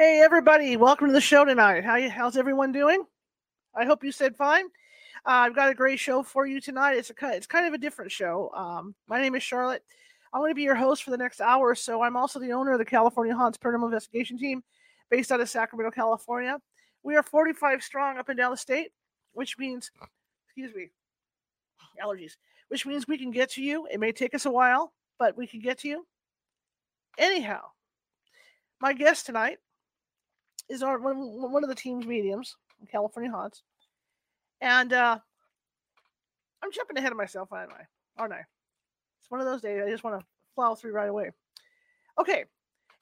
Hey everybody, welcome to the show tonight. How you, how's everyone doing? I hope you said fine. Uh, I've got a great show for you tonight. It's a it's kind of a different show. Um, my name is Charlotte. I'm going to be your host for the next hour or so. I'm also the owner of the California Haunts Paranormal Investigation Team, based out of Sacramento, California. We are 45 strong up and down the state, which means, excuse me, allergies, which means we can get to you. It may take us a while, but we can get to you. Anyhow, my guest tonight is our one, one of the team's mediums, California Haunts. And uh, I'm jumping ahead of myself, aren't I? Aren't I? It's one of those days I just want to plow through right away. Okay,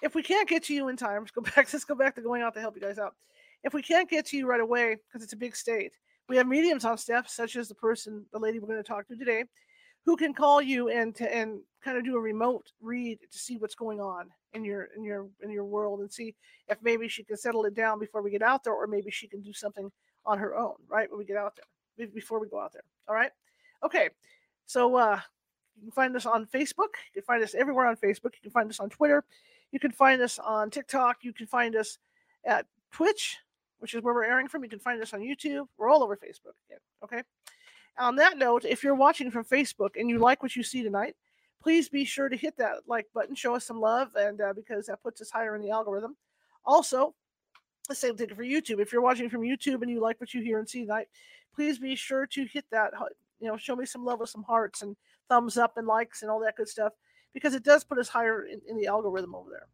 if we can't get to you in time, let's go back. Let's go back to going out to help you guys out. If we can't get to you right away because it's a big state, we have mediums on staff, such as the person, the lady we're going to talk to today, who can call you and to, and kind of do a remote read to see what's going on in your in your in your world and see if maybe she can settle it down before we get out there, or maybe she can do something on her own, right? When we get out there, before we go out there. All right. Okay. So uh, you can find us on Facebook. You can find us everywhere on Facebook. You can find us on Twitter. You can find us on TikTok. You can find us at Twitch, which is where we're airing from. You can find us on YouTube. We're all over Facebook again. Okay. On that note, if you're watching from Facebook and you like what you see tonight, please be sure to hit that like button, show us some love, and uh, because that puts us higher in the algorithm. Also, the same thing for YouTube. If you're watching from YouTube and you like what you hear and see tonight, please be sure to hit that. You know, show me some love with some hearts and thumbs up and likes and all that good stuff because it does put us higher in, in the algorithm over there.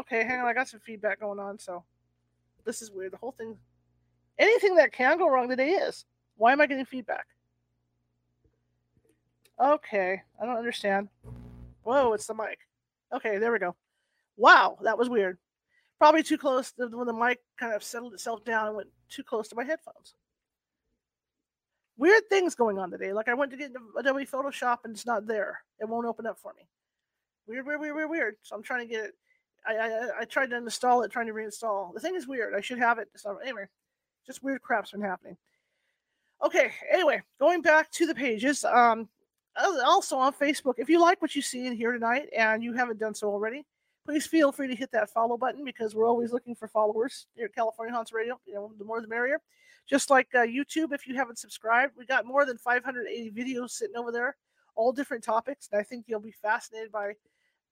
Okay, hang on. I got some feedback going on, so this is weird. The whole thing, anything that can go wrong today is. Why am I getting feedback? Okay, I don't understand. Whoa, it's the mic. Okay, there we go. Wow, that was weird. Probably too close to when the mic kind of settled itself down and went too close to my headphones. Weird things going on today. Like I went to get Adobe Photoshop and it's not there. It won't open up for me. Weird, weird, weird, weird, weird. So I'm trying to get it. I, I, I tried to install it, trying to reinstall. The thing is weird. I should have it. So anyway, just weird crap's been happening. Okay. Anyway, going back to the pages. Um, also on Facebook, if you like what you see and hear tonight, and you haven't done so already, please feel free to hit that follow button because we're always looking for followers here at California Haunts Radio. You know, the more the merrier. Just like uh, YouTube, if you haven't subscribed, we got more than 580 videos sitting over there, all different topics, and I think you'll be fascinated by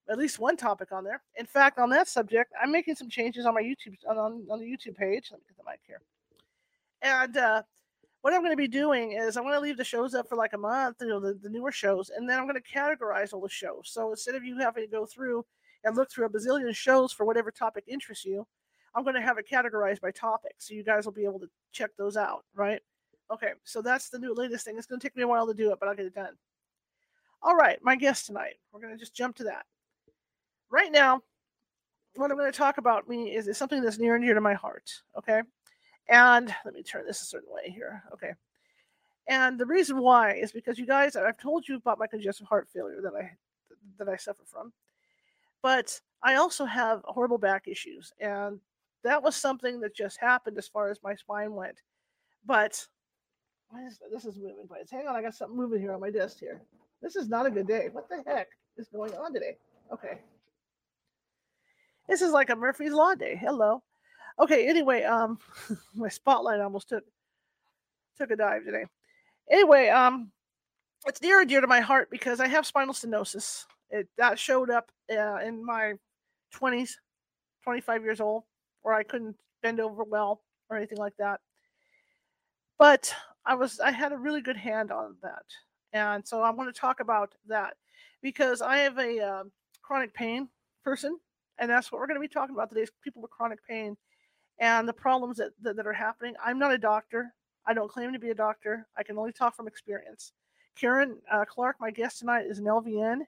at least one topic on there. In fact, on that subject, I'm making some changes on my YouTube on, on the YouTube page. Let me get the mic here. And uh, what I'm going to be doing is I'm going to leave the shows up for like a month, you know, the, the newer shows, and then I'm going to categorize all the shows. So instead of you having to go through and look through a bazillion shows for whatever topic interests you. I'm going to have it categorized by topic, so you guys will be able to check those out, right? Okay, so that's the new latest thing. It's going to take me a while to do it, but I'll get it done. All right, my guest tonight. We're going to just jump to that. Right now, what I'm going to talk about me is, is something that's near and dear to my heart. Okay, and let me turn this a certain way here. Okay, and the reason why is because you guys, I've told you about my congestive heart failure that I that I suffer from, but I also have horrible back issues. And that was something that just happened as far as my spine went. But is, this is moving place. Hang on, I got something moving here on my desk here. This is not a good day. What the heck is going on today? Okay. This is like a Murphy's Law day. Hello. Okay, anyway, um my spotlight almost took took a dive today. Anyway, um it's near and dear to my heart because I have spinal stenosis it that showed up uh, in my 20s, 25 years old, where I couldn't bend over well or anything like that. But I was I had a really good hand on that, and so I want to talk about that because I have a uh, chronic pain person, and that's what we're going to be talking about today: is people with chronic pain and the problems that, that, that are happening. I'm not a doctor. I don't claim to be a doctor. I can only talk from experience. Caren uh, Clarke, my guest tonight, is an LVN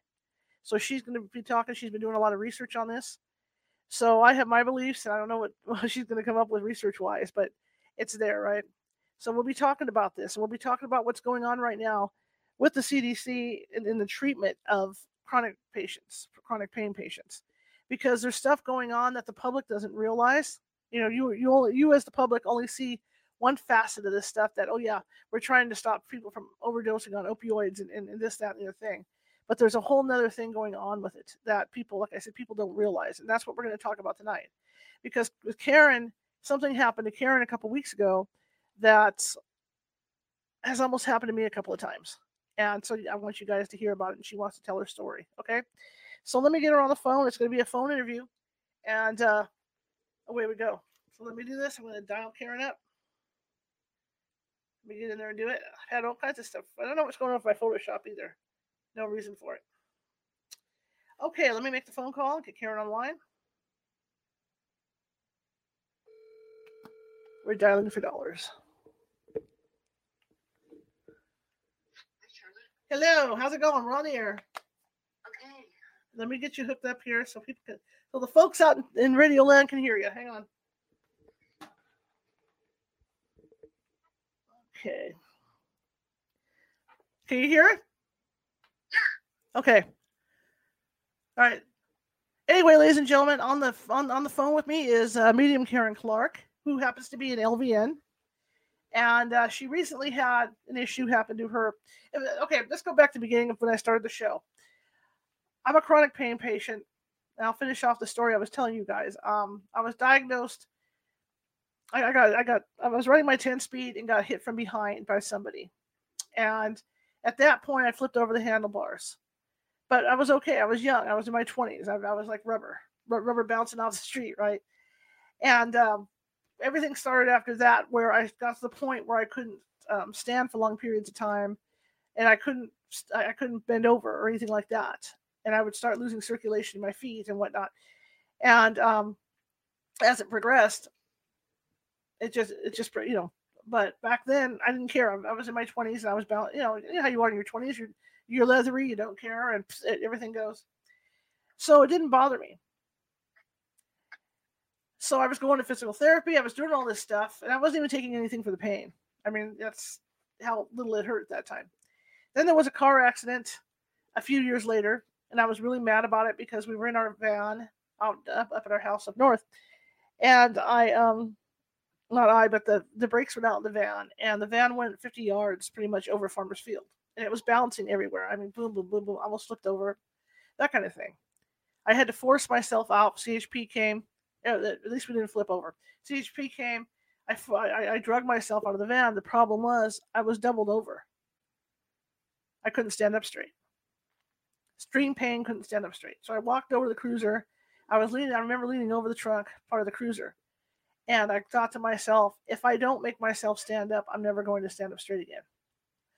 So she's going to be talking. She's been doing a lot of research on this. So I have my beliefs, and I don't know what, she's going to come up with research wise, but it's there, right? So we'll be talking about this, and we'll be talking about what's going on right now with the CDC in, in the treatment of chronic patients, chronic pain patients, because there's stuff going on that the public doesn't realize. You know, you you only you as the public only see one facet of this stuff that oh yeah, we're trying to stop people from overdosing on opioids and, and, and this that and the other thing. But there's a whole nother thing going on with it that people, like I said, people don't realize, and that's what we're going to talk about tonight. Because with Caren, something happened to Caren a couple weeks ago that has almost happened to me a couple of times. And so I want you guys to hear about it. And she wants to tell her story. Okay. So let me get her on the phone. It's going to be a phone interview. And uh, away we go. So let me do this. I'm going to dial Caren up. Let me get in there and do it. I had all kinds of stuff. I don't know what's going on with my Photoshop either. No reason for it. Okay, let me make the phone call and get Caren online. We're dialing for dollars. Hello, how's it going? We're on the air. Okay. Let me get you hooked up here so people can, so the folks out in Radio Land can hear you. Hang on. Okay. Can you hear it? Yeah. Okay. All right. Anyway, ladies and gentlemen, on the on, on the phone with me is uh, medium Caren Clarke, who happens to be an LVN, and uh, she recently had an issue happen to her. Uh, okay, let's go back to the beginning of when I started the show. I'm a chronic pain patient. And I'll finish off the story I was telling you guys. Um, I was diagnosed. I, I got I got I was running my 10 speed and got hit from behind by somebody, and at that point I flipped over the handlebars but I was okay. I was young. I was in my 20s. I, I was like rubber, rubber bouncing off the street, right? And um, everything started after that, where I got to the point where I couldn't um, stand for long periods of time, and I couldn't I couldn't bend over or anything like that, and I would start losing circulation in my feet and whatnot. And um, as it progressed, it just it just you know. But back then, I didn't care. I, was in my 20s and I was bound. You know, you know how you are in your 20s. You're you're leathery, you don't care, and everything goes. So it didn't bother me. So I was going to physical therapy. I was doing all this stuff, and I wasn't even taking anything for the pain. I mean, that's how little it hurt at that time. Then there was a car accident a few years later, and I was really mad about it because we were in our van out up, up at our house up north, and I um not I but the the brakes went out in the van, and the van went 50 yards pretty much over Farmers Field and it was bouncing everywhere. I mean, boom, boom, boom, boom, almost flipped over, that kind of thing. I had to force myself out. CHP came. At least we didn't flip over. CHP came. I, I, I drug myself out of the van. The problem was I was doubled over. I couldn't stand up straight. Extreme pain, couldn't stand up straight. So I walked over the cruiser. I was leaning, I remember leaning over the trunk, part of the cruiser. And I thought to myself, if I don't make myself stand up, I'm never going to stand up straight again.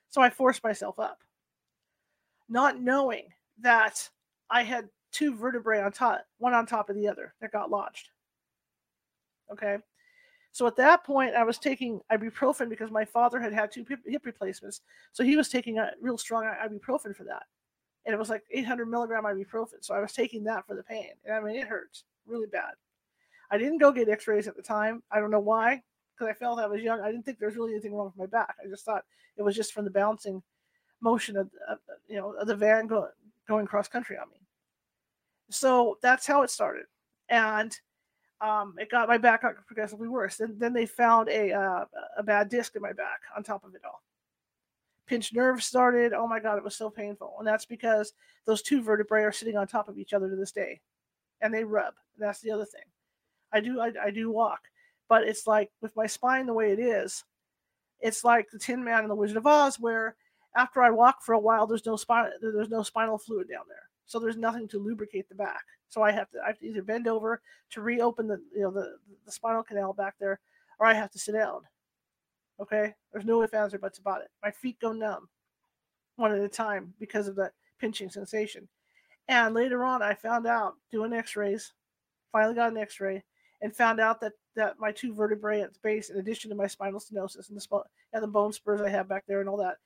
So I forced myself up, not knowing that I had two vertebrae on top, one on top of the other that got lodged. Okay. So at that point, I was taking ibuprofen because my father had had two hip replacements. So he was taking a real strong ibuprofen for that. And it was like 800 milligram ibuprofen. So I was taking that for the pain. And I mean, it hurts really bad. I didn't go get x rays at the time. I don't know why because I felt I was young. I didn't think there was really anything wrong with my back. I just thought it was just from the bouncing motion of, of you know of the van going going cross country on me. So that's how it started, and um, it got my back progressively worse. Then then they found a uh, a bad disc in my back on top of it all. Pinched nerve started. Oh my god, it was so painful, and that's because those two vertebrae are sitting on top of each other to this day, and they rub. That's the other thing. I do I, I do walk but it's like with my spine the way it is, it's like the Tin Man and the Wizard of Oz, where after I walk for a while, there's no spine, there's no spinal fluid down there, so there's nothing to lubricate the back. So I have to, I have to either bend over to reopen the, you know, the the spinal canal back there, or I have to sit down. Okay, there's no ifs ands or buts about it. My feet go numb, one at a time because of that pinching sensation. And later on, I found out doing X-rays. Finally got an X-ray and found out that that my two vertebrae at the base, in addition to my spinal stenosis and the sp- and the bone spurs I have back there and all that,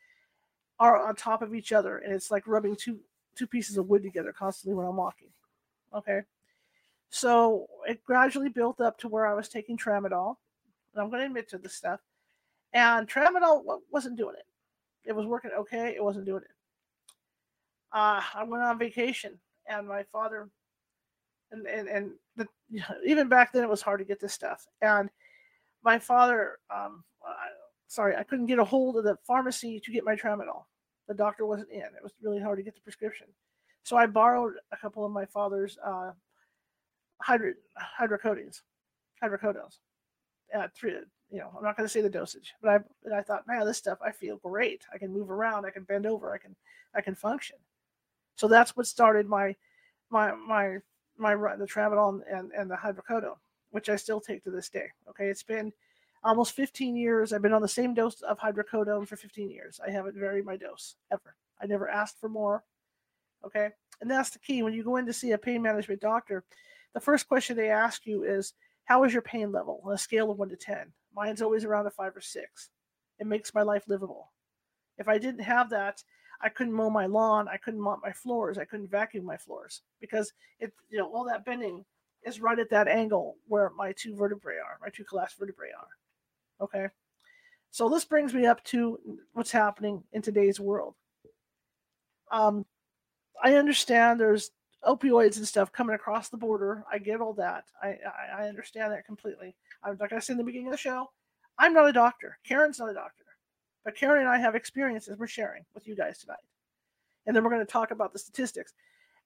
are on top of each other, and it's like rubbing two two pieces of wood together constantly when I'm walking. Okay. So it gradually built up to where I was taking tramadol. And I'm going to admit to this stuff. And tramadol wasn't doing it. It was working okay. It wasn't doing it. Uh, I went on vacation, and my father, and and and the, even back then it was hard to get this stuff. And my father, um, sorry, I couldn't get a hold of the pharmacy to get my tramadol. The doctor wasn't in. It was really hard to get the prescription. So I borrowed a couple of my father's uh, hydro, hydrocodones, hydrocodones. Uh, three, you know, I'm not going to say the dosage, but I, but I thought, man, this stuff, I feel great. I can move around. I can bend over. I can, I can function. So that's what started my, my, my, my the tramadol and, and the hydrocodone, which I still take to this day. Okay. It's been almost 15 years. I've been on the same dose of hydrocodone for 15 years. I haven't varied my dose ever. I never asked for more. Okay. And that's the key. When you go in to see a pain management doctor, the first question they ask you is, How is your pain level on a scale of one to 10? Mine's always around a five or six. It makes my life livable. If I didn't have that, I couldn't mow my lawn, I couldn't mop my floors, I couldn't vacuum my floors because it, you know, all that bending is right at that angle where my two vertebrae are, my two collapsed vertebrae are. Okay. So this brings me up to what's happening in today's world. Um, I understand there's opioids and stuff coming across the border. I get all that. I I, I understand that completely. I'm like I said in the beginning of the show, I'm not a doctor. Caren's not a doctor, but Caren and I have experiences we're sharing with you guys tonight, and then we're going to talk about the statistics.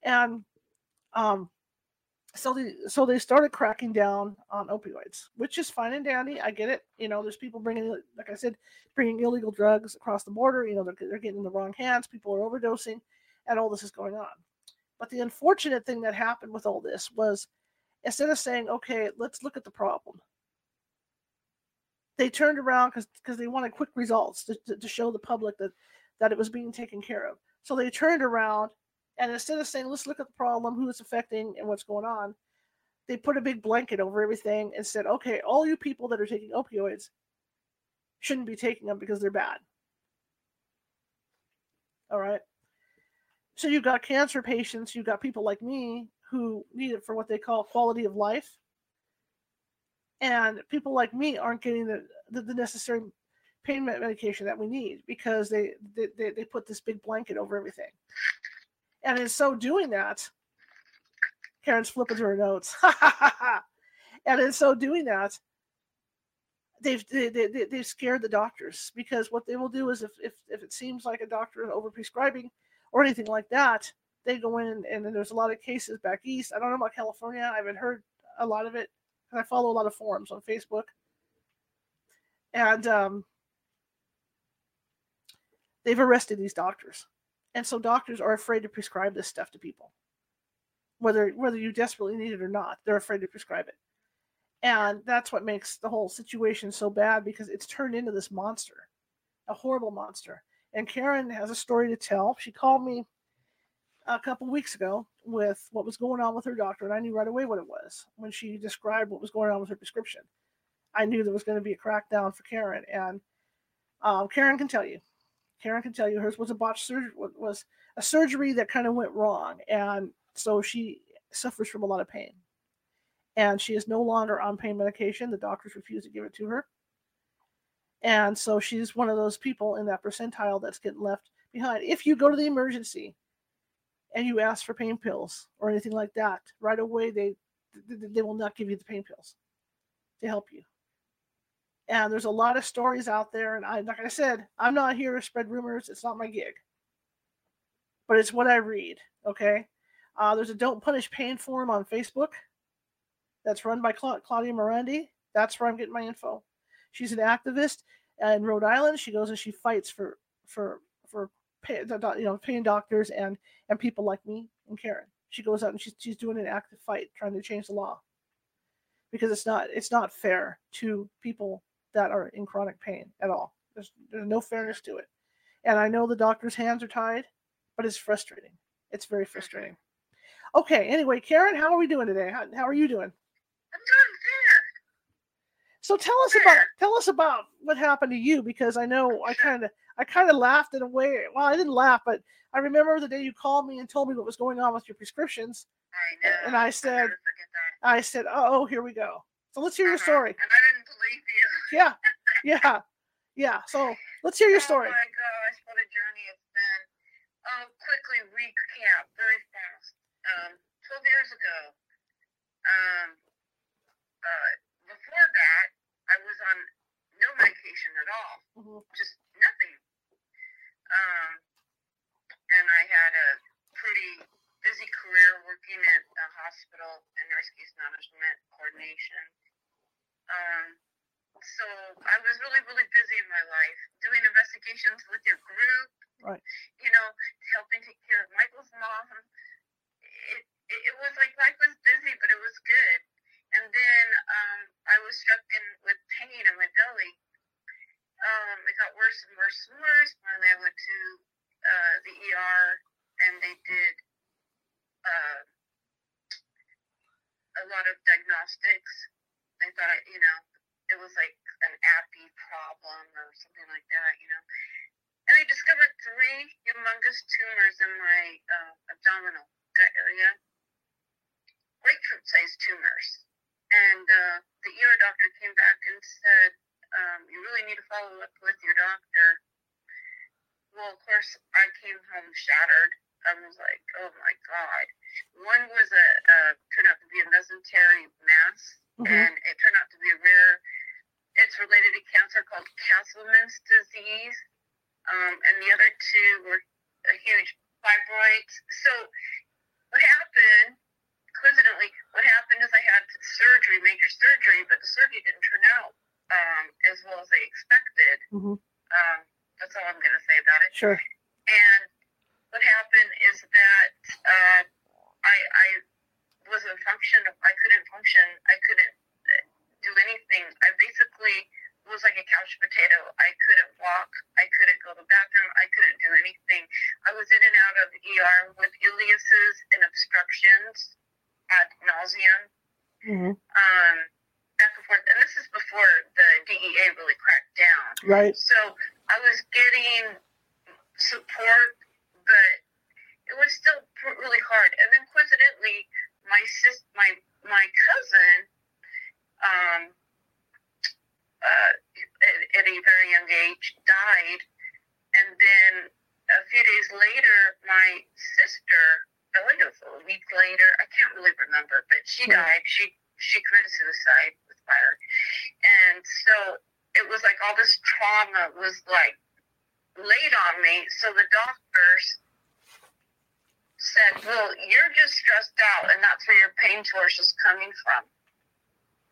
And um, so they so they started cracking down on opioids, which is fine and dandy. I get it. You know, there's people bringing, like I said, bringing illegal drugs across the border. You know, they're, they're getting in the wrong hands. People are overdosing, and all this is going on. But the unfortunate thing that happened with all this was instead of saying, okay, let's look at the problem, they turned around because they wanted quick results to, to, to, show the public that, that it was being taken care of. So they turned around and instead of saying, let's look at the problem, who it's affecting, and what's going on, they put a big blanket over everything and said, okay, all you people that are taking opioids shouldn't be taking them because they're bad. All right. So you've got cancer patients, you've got people like me who need it for what they call quality of life. And people like me aren't getting the, the, the necessary pain medication that we need because they, they, they put this big blanket over everything. And in so doing that, Caren's flipping through her notes. and in so doing that, they've they, they, they've scared the doctors because what they will do is if, if, if it seems like a doctor is overprescribing, or anything like that, they go in and, and there's a lot of cases back east. I don't know about California. I haven't heard a lot of it. I follow a lot of forums on Facebook. And um, they've arrested these doctors. And so doctors are afraid to prescribe this stuff to people. Whether whether you desperately need it or not, they're afraid to prescribe it. And that's what makes the whole situation so bad because it's turned into this monster, a horrible monster. And Caren has a story to tell. She called me a couple weeks ago with what was going on with her doctor, and I knew right away what it was when she described what was going on with her prescription. I knew there was going to be a crackdown for Caren, and um, Caren can tell you. Caren can tell you hers was a botched surgery, was a surgery that kind of went wrong, and so she suffers from a lot of pain. And she is no longer on pain medication. The doctors refuse to give it to her. And so she's one of those people in that percentile that's getting left behind. If you go to the emergency and you ask for pain pills or anything like that, right away they they will not give you the pain pills to help you. And there's a lot of stories out there, and I like I said, I'm not here to spread rumors. It's not my gig, but it's what I read. Okay, uh, there's a "Don't Punish Pain" forum on Facebook that's run by Cla- Claudia Merandi. That's where I'm getting my info. She's an activist in Rhode Island. She goes and she fights for for for you know paying doctors and and people like me and Caren. She goes out and she's she's doing an active fight trying to change the law because it's not it's not fair to people that are in chronic pain at all. There's there's no fairness to it. And I know the doctor's hands are tied, but it's frustrating. It's very frustrating. Okay, anyway, Caren, how are we doing today? How, how are you doing? So tell us about tell us about what happened to you because I know I kind of I kind of laughed in a way. Well, I didn't laugh, but I remember the day you called me and told me what was going on with your prescriptions. I know. And I said, that. I said, "Oh, here we go." So let's hear your Uh-huh. story. And I didn't believe you. Yeah, yeah, yeah. So let's hear your story. Oh my gosh, what a journey it's been. Um, quickly recap very fast. Um, 12 years ago, um, uh, before that, I was on no medication at all, Mhm. just nothing. Um, and I had a pretty busy career working at a hospital in nurse case management coordination. Um, so I was really, really busy in my life doing investigations with your group. Right. You know, helping take care of Michael's mom. Source is coming from.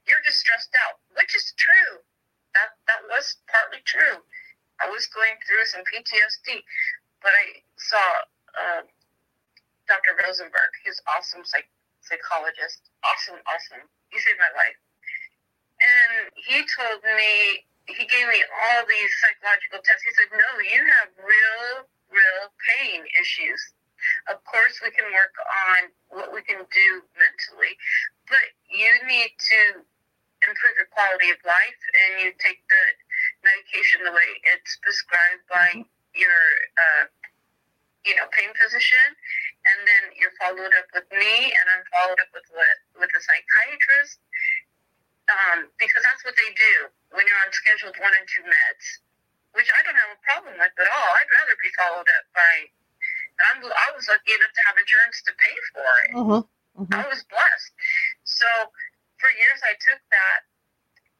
You're just stressed out," which is true. That that was partly true. I was going through some PTSD, but I saw uh, Dr. Rosenberg. He's awesome psych- psychologist. Awesome, awesome. He saved my life. And he told me, he gave me all these psychological tests. He said, no, you have real, real pain issues. Of course, we can work on what we can do mentally, but you need to improve your quality of life and you take the medication the way it's prescribed by your, uh, you know, pain physician, and then you're followed up with me, and I'm followed up with with a psychiatrist, um, because that's what they do when you're on scheduled one and two meds, which I don't have a problem with at all. I'd rather be followed up by. I'm, I was lucky enough to have insurance to pay for it. hmm I was blessed. So for years I took that,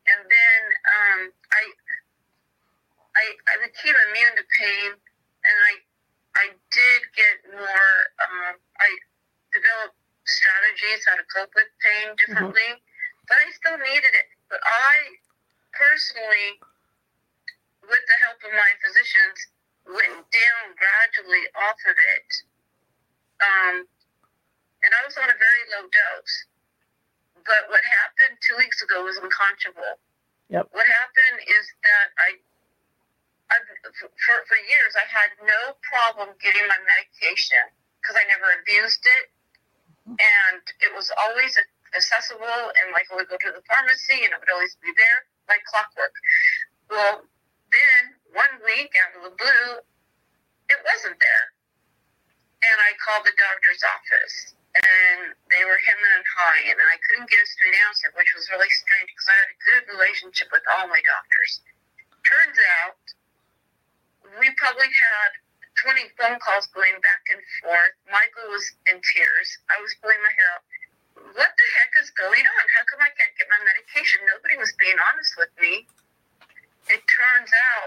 and then um, I, I I became immune to pain, and I I did get more. Um, I developed strategies how to cope with pain differently, but I still needed it. But I personally, with the help of my physicians, went down gradually off of it. Um, and I was on a very low dose. But what happened two weeks ago was unconscionable. Yep. What happened is that I, I for, for years, I had no problem getting my medication because I never abused it. And it was always accessible, and like I would go to the pharmacy and it would always be there. like clockwork. Well, then one week out of the blue, it wasn't there. And I called the doctor's office and they were hemming and hawing and I couldn't get a straight answer, which was really strange because I had a good relationship with all my doctors. Turns out we probably had 20 phone calls going back and forth. Michael was in tears. I was pulling my hair out. What the heck is going on? How come I can't get my medication? Nobody was being honest with me. It turns out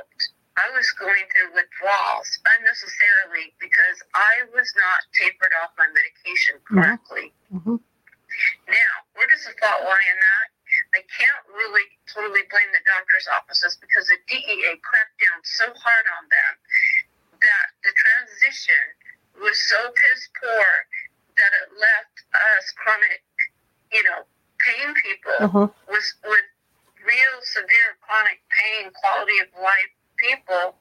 was going through withdrawals unnecessarily because I was not tapered off my medication correctly. Mm-hmm. Now, where does the fault lie in that? I can't really totally blame the doctor's offices because the DEA cracked down so hard on them that the transition was so piss poor that it left us chronic, you know, pain people Uh-huh. with with real severe chronic pain, quality of life people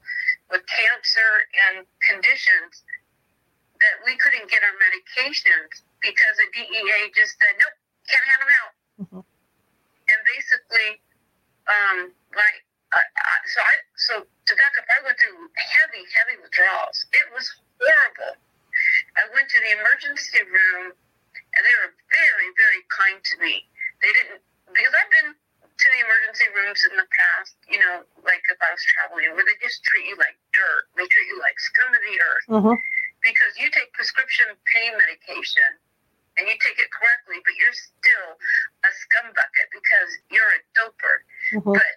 with cancer and conditions that we couldn't get our medications because the DEA just said nope, can't hand them out. Mhm. And basically, um, like I, I, so I so to back up, I went through heavy, heavy withdrawals. It was horrible. I went to the emergency room, and they were very, very kind to me. They didn't because I've been to the emergency rooms in the past. You know, like if I was traveling, where they just treat you like dirt. They treat you like scum of the earth Mm-hmm. because you take prescription pain medication and you take it correctly, but you're still a scum bucket because you're a doper. Mm-hmm. But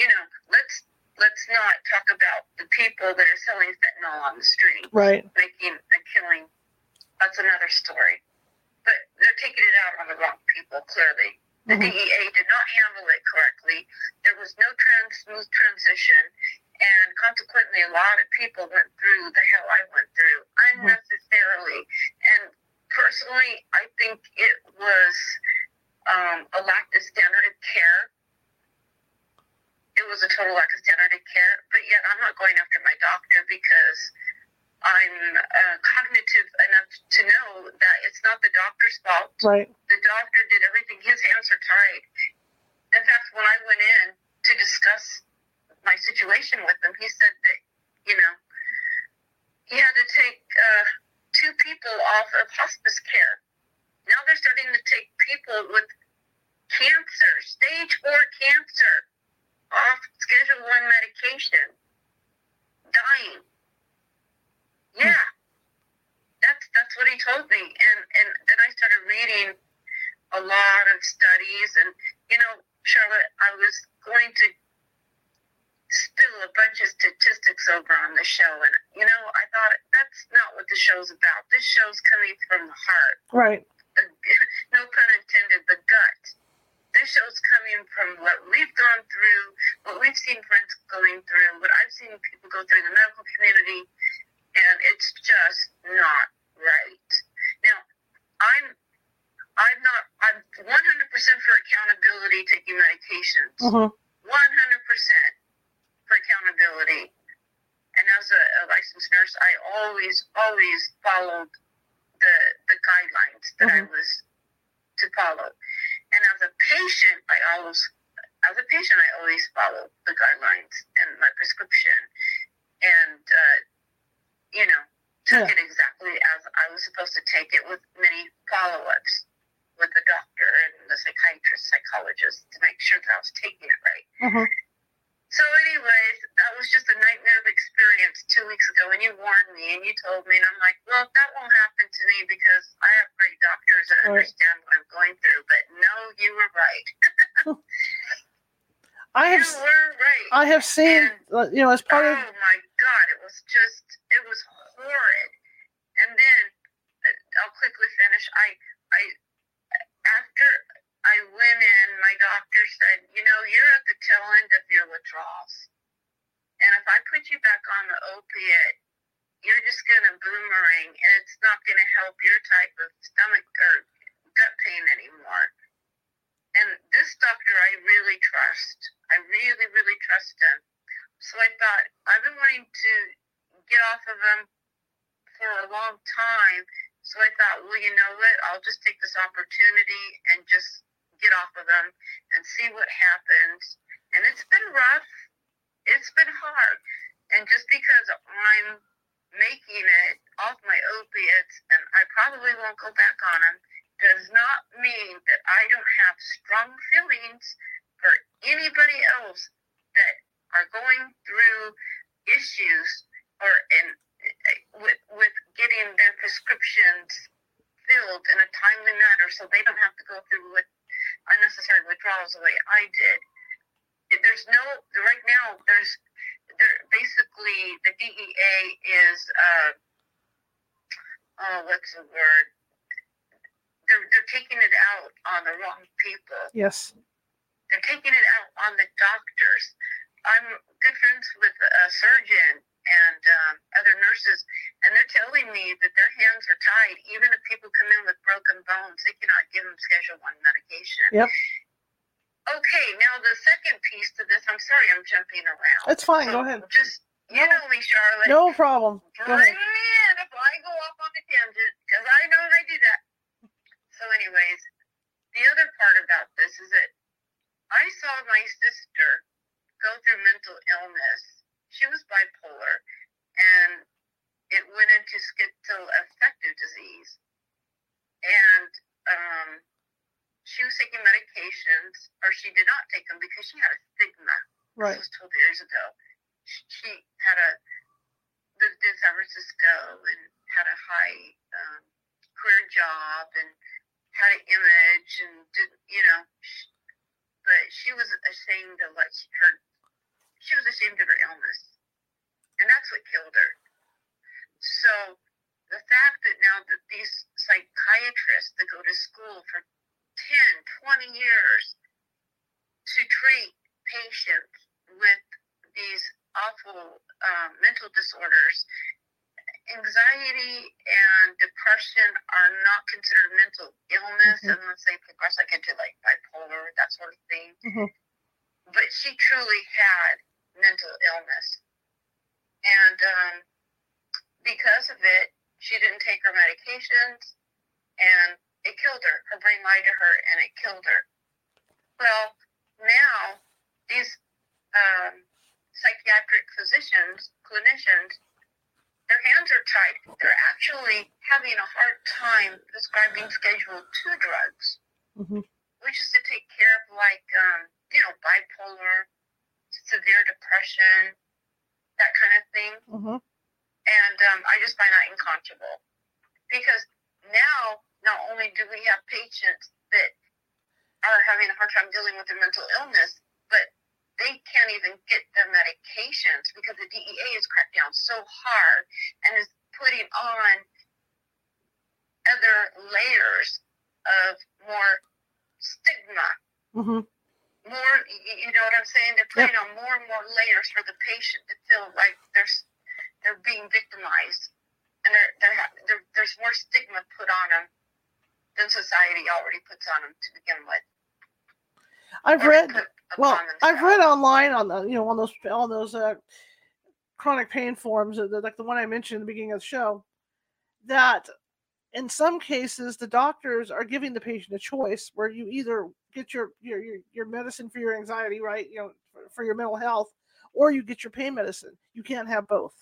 you know, let's let's not talk about the people that are selling fentanyl on the street, Right. making a killing. That's another story. But they're taking it out on the wrong people. Clearly, the Mhm. DEA did not handle it correctly. There was no trans smooth transition, and consequently, a lot of people went through the hell I went through unnecessarily. And personally, I think it was um, a lack of standard of care. It was a total lack of standard of care, but yet I'm not going after my doctor because I'm uh, cognitive enough to know that it's not the doctor's fault Right. the doctor did everything. His hands are tied. In fact, when I went in to discuss my situation with him, he said that, you know, he had to take uh, two people off of hospice care. Now they're starting to take people with cancer, stage four cancer, off Schedule One medication, dying. Yeah, that's that's what he told me, and and then I started reading a lot of studies, and you know, Charlotte, I was going to spill a bunch of statistics over on the show, and you know, I thought that's not what the show's about. This show's coming from the heart Right. the, no pun intended, the gut. This show's coming from what we've gone through, what we've seen friends going through, what I've seen people go through in the medical community, and it's just not right. Now, I'm I'm not I'm 100% for accountability taking medications. Mm-hmm. 100% for accountability. And as a, a licensed nurse, I always, always followed the, the guidelines that I Mhm. was to follow. And as a patient, I always, as a patient, I always followed the guidelines and my prescription. And, uh, you know, took Yeah. it exactly as I was supposed to take it with many follow ups with the doctor and the psychiatrist, psychologist to make sure that I was taking it right. Mm-hmm. So, anyways, that was just a nightmare of experience two weeks ago, and you warned me and you told me, and I'm like, well, that won't happen to me because I have great doctors that Right. understand what I'm going through. But no, you were right. I have right. I have seen uh, you know as part oh of my god, it was just it was horrid. And then uh, I'll quickly finish. I I after I went in, my doctor said, you know, you're at the tail end of your withdrawals, and if I put you back on the opiate, you're just gonna boomerang, and it's not gonna help your type of stomach or gut pain anymore. And this doctor, I really trust. I really, really trust him. So I thought, I've been wanting to get off of him for a long time. So I thought, well, you know what? I'll just take this opportunity and just get off of him and see what happens. and it's been rough. It's been hard, and just because I'm making it off my opiates, and I probably won't go back on them, does not mean that I don't have strong feelings for anybody else that are going through issues or in with with getting their prescriptions filled in a timely manner so they don't have to go through with unnecessary withdrawals the way I did. There's no right now. There's there basically the DEA is uh, oh what's the word? They're they're taking it out on the wrong people. Yes. They're taking it out on the doctors. I'm good friends with a surgeon and um, other nurses, and they're telling me that their hands are tied. Even if people come in with broken bones, they cannot give them Schedule One medication. Yep. Okay, now the second piece to this. I'm sorry, I'm jumping around. That's fine. So Go ahead. Just you know me, Charlotte. No problem. Go Bring ahead. me in if I go off on a tangent, because I know I do that. So, anyways, the other part about this is that I saw my sister go through mental illness. She was bipolar, and it went into schizoaffective disease. And um, she was taking medications, or she did not take them because she had a stigma. Right. This was 12 years ago. She, she had a lived in San Francisco and had a high um, career job and had an image and didn't, you know, sh but she was ashamed of what she, her. She was ashamed of her illness, and that's what killed her. So the fact that now that these psychiatrists that go to school for 10, 20 years to treat patients with these awful um, mental disorders. Anxiety and depression are not considered mental illness Mhm. unless they progress like into like bipolar, that sort of thing. Mhm. But she truly had mental illness. And um, because of it, she didn't take her medications and it killed her. Her brain lied to her and it killed her. Well, now these um, psychiatric physicians, clinicians, their hands are tied. They're actually having a hard time prescribing Schedule Two drugs, Mhm. which is to take care of like um, you know bipolar, severe depression, that kind of thing Mhm. and um, I just find that unconscionable because now not only do we have patients that are having a hard time dealing with their mental illness, they can't even get their medications because the DEA has cracked down so hard and is putting on other layers of more stigma. Mhm. more you know what i'm saying? They're putting on more and more layers for the patient to feel like there's they're being victimized and they're, they're, there there's more stigma put on them than society already puts on them to begin with I've Or read well i've read online on the you know on those on those uh, chronic pain forums uh, like the one i mentioned in the beginning of the show that in some cases the doctors are giving the patient a choice where you either get your your your, your medicine for your anxiety right you know for, for your mental health or you get your pain medicine. You can't have both.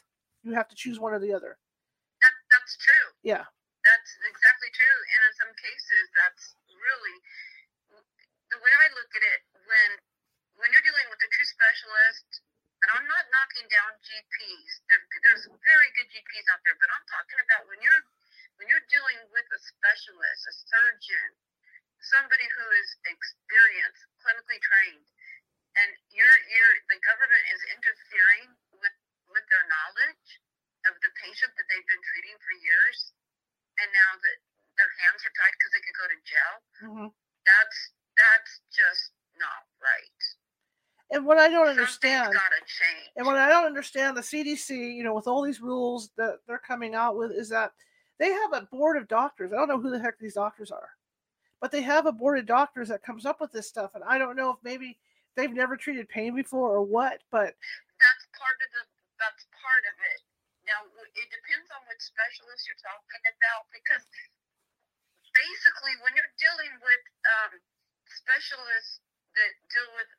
You have to choose one or the other. That, that's true. Yeah. That's exactly true. And in some cases, that's really the way I look at it. When when you're dealing with a true specialist, and I'm not knocking down GPs. There, there's very good GPs out there, but I'm talking about when you're when you're dealing with a specialist, a surgeon, somebody who is experienced, clinically trained, and you're you're the government is interfering with with their knowledge of the patient that they've been treating for years and now that their hands are tied because they could go to jail. Mhm. That's that's just not right. and what i don't Something's understand. And what I don't understand, the CDC, you know, with all these rules that they're coming out with, is that they have a board of doctors. I don't know who the heck these doctors are, but they have a board of doctors that comes up with this stuff. And I don't know if maybe they've never treated pain before or what, but that's part of the that's part of it. Now it depends on which specialist you're talking about because basically when you're dealing with um, specialists that deal with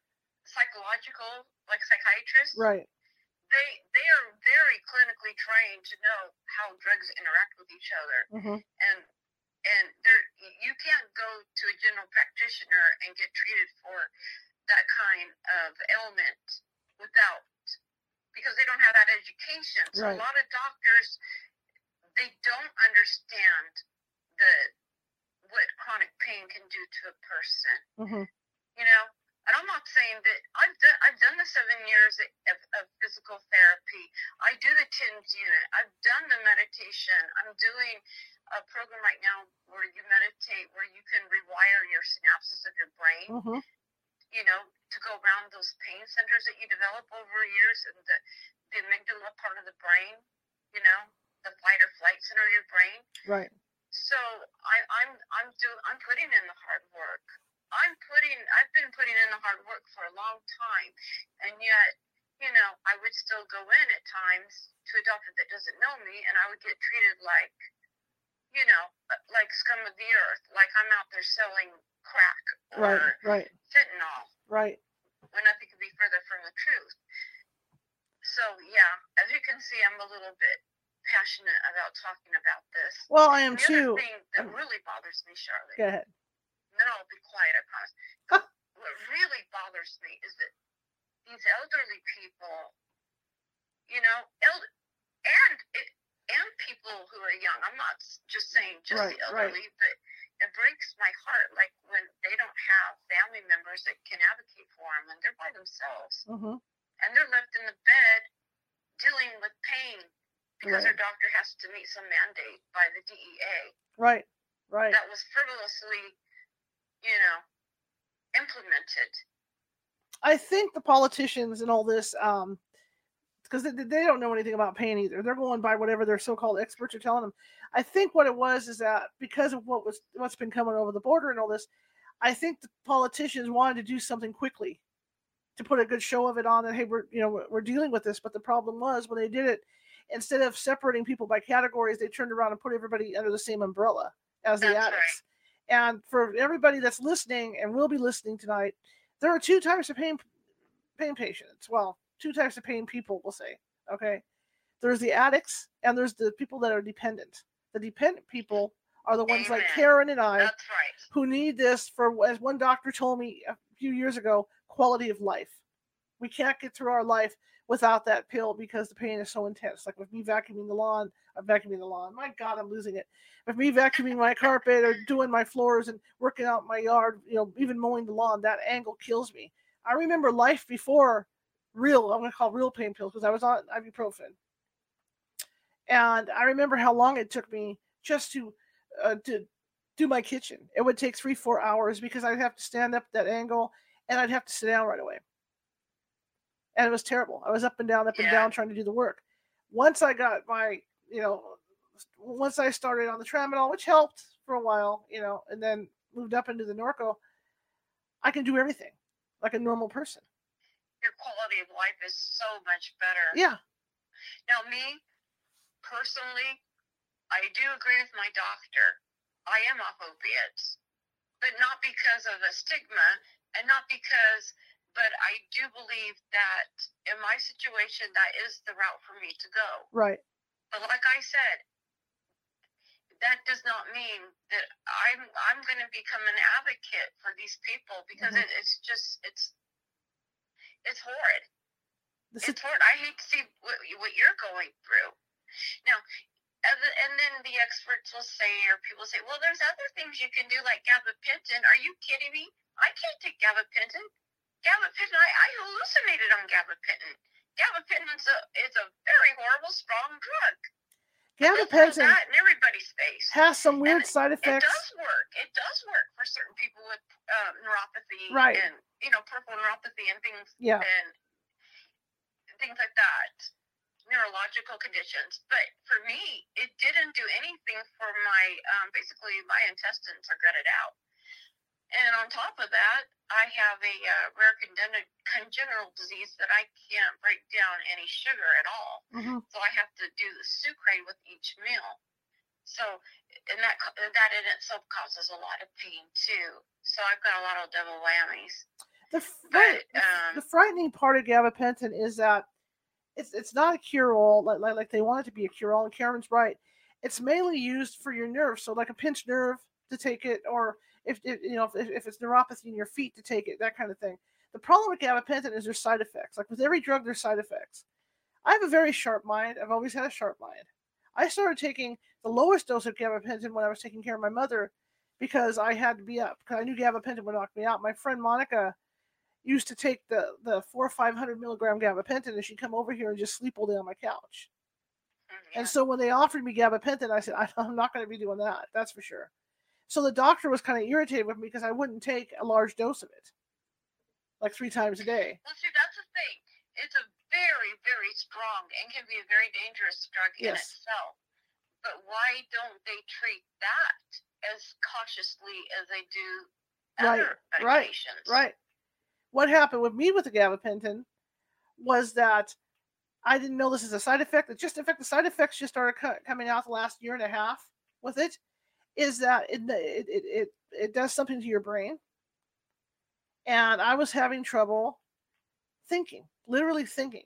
psychological, like psychiatrists, Right. they they are very clinically trained to know how drugs interact with each other, hmm and and there you can't go to a general practitioner and get treated for that kind of ailment without because they don't have that education. So Right. a lot of doctors they don't understand the what chronic pain can do to a person. Hmm you know and i'm not saying that i've done i've done the seven years of, of physical therapy. I do the TENS unit. I've done the meditation. I'm doing a program right now where you meditate where you can rewire your synapses of your brain hmm you know to go around those pain centers that you develop over years and the, the amygdala part of the brain you know the fight or flight center of your brain. Right. So I, I'm I'm do I'm putting in the hard work. I'm putting I've been putting in the hard work for a long time, and yet you know I would still go in at times to a doctor that doesn't know me, and I would get treated like you know like scum of the earth, like I'm out there selling crack or Right. Right. fentanyl Right. when nothing could be further from the truth. So yeah, as you can see, I'm a little bit passionate about talking about this. Well, I am The too. other thing that really bothers me, Charlotte, Go ahead. then I'll be quiet, I promise. what really bothers me is that these elderly people, you know, eld- and it, and people who are young. I'm not just saying just Right, the right. elderly, but it breaks my heart. Like when they don't have family members that can advocate for them, and they're by themselves, hmm and they're left in the bed dealing with pain because Right. their doctor has to meet some mandate by the DEA Right. Right. that was frivolously, you know, implemented. I think the politicians and all this, um, because they, they don't know anything about pain either. They're going by whatever their so-called experts are telling them. I think what it was is that because of what was what's been coming over the border and all this, I think the politicians wanted to do something quickly to put a good show of it on that hey we're you know we're dealing with this. But the problem was when they did it, instead of separating people by categories, they turned around and put everybody under the same umbrella as the That's right. addicts. And for everybody that's listening and will be listening tonight, there are two types of pain pain patients. Well, two types of pain people, we'll say. Okay. There's the addicts and there's the people that are dependent. The dependent people are the ones like Caren and I right. who need this for, as one doctor told me a few years ago, quality of life. We can't get through our life without that pill because the pain is so intense. Like with me vacuuming the lawn, I'm vacuuming the lawn. My God, I'm losing it. With me vacuuming my carpet or doing my floors and working out my yard, you know, even mowing the lawn, that angle kills me. I remember life before real, I'm going to call real pain pills because I was on ibuprofen. And I remember how long it took me just to uh, to do my kitchen. It would take three, four hours because I'd have to stand up that angle and I'd have to sit down right away. And it was terrible. I was up and down, up and down trying to do the work. Once I got my, you know, once I started on the tramadol, which helped for a while, you know, and then moved up into the Norco, I can do everything like a normal person. Your quality of life is so much better. Yeah. Now, me personally, I do agree with my doctor. I am off opiates, but not because of a stigma and not because, but I do believe that in my situation, that is the route for me to go. Right. But like I said, that does not mean that I'm I'm going to become an advocate for these people because Mhm. it, it's just it's it's horrid. This It's horrid. I hate to see what, what you're going through. Now, and then the experts will say, or people say, well, there's other things you can do, like gabapentin. Are you kidding me? I can't take gabapentin. Gabapentin, I, I hallucinated on gabapentin. Gabapentin is a, is a very horrible, strong drug. Gabapentin that in everybody's face. has some weird And side effects. It does work. It does work for certain people with um, neuropathy Right. and you know peripheral neuropathy and things Yeah. and things like that, neurological conditions. But for me, it didn't do anything for my um, basically my intestines are gutted out. And on top of that, I have a uh, rare congenital, congenital disease that I can't break down any sugar at all Mhm. so I have to do the Sucraid with each meal. So, and that that in itself causes a lot of pain too. So I've got a lot of double whammies. The, But, the- um, the frightening part of gabapentin is that it's it's not a cure all like, like like they want it to be a cure all. And Caren's right. It's mainly used for your nerves, so like a pinched nerve to take it, or if, if you know if, if it's neuropathy in your feet to take it, that kind of thing. The problem with gabapentin is there's side effects. Like with every drug, there's side effects. I have a very sharp mind. I've always had a sharp mind. I started taking the lowest dose of gabapentin when I was taking care of my mother because I had to be up because I knew gabapentin would knock me out. My friend Monica used to take the the four or five hundred milligram gabapentin and she'd come over here and just sleep all day on my couch. mm, yeah. And so when they offered me gabapentin, I said I- I'm not going to be doing that. That's for sure. So the doctor was kind of irritated with me because I wouldn't take a large dose of it, like three times a day. Well, see, that's the thing. It's a very, very strong and can be a very dangerous drug in Yes. itself. But why don't they treat that as cautiously as they do Right, other right, medications? Right. What happened with me with the gabapentin was that I didn't know this is a side effect. It just, in fact, the side effects just started co- coming out the last year and a half with it. Is that it, it, it, it, does something to your brain. And I was having trouble thinking, literally thinking,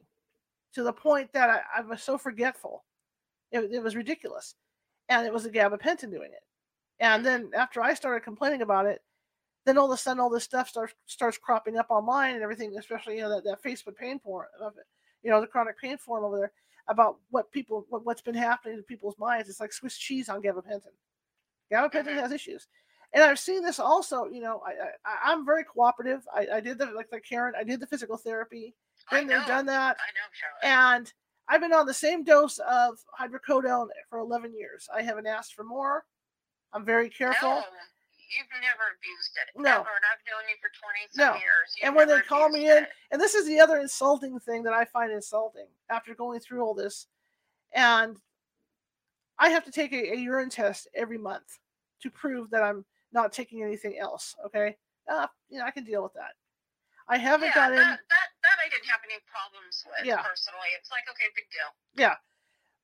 to the point that I, I was so forgetful. It, it was ridiculous. And it was the gabapentin doing it. And then after I started complaining about it, then all of a sudden all this stuff starts starts cropping up online and everything, especially you know that, that Facebook pain porn of it, you know, the chronic pain forum over there about what people what, what's been happening to people's minds. It's like Swiss cheese on gabapentin. Gabapentin Mhm. has issues. And I've seen this also, you know, I, I I'm very cooperative. I, I did the like like Caren, I did the physical therapy, I been there, done that, I know, Charlotte. and I've been on the same dose of hydrocodone for 11 years. I haven't asked for more. I'm very careful. No, you've never abused it. No. Ever, and I've known you for 20 some No. years. You've And when they call me in, it. and this is the other insulting thing that I find insulting after going through all this, and I have to take a, a urine test every month to prove that I'm not taking anything else. Okay, uh, you know I can deal with that. I haven't yeah, got that, in, that, that I didn't have any problems with Yeah. personally. It's like, okay, big deal. Yeah,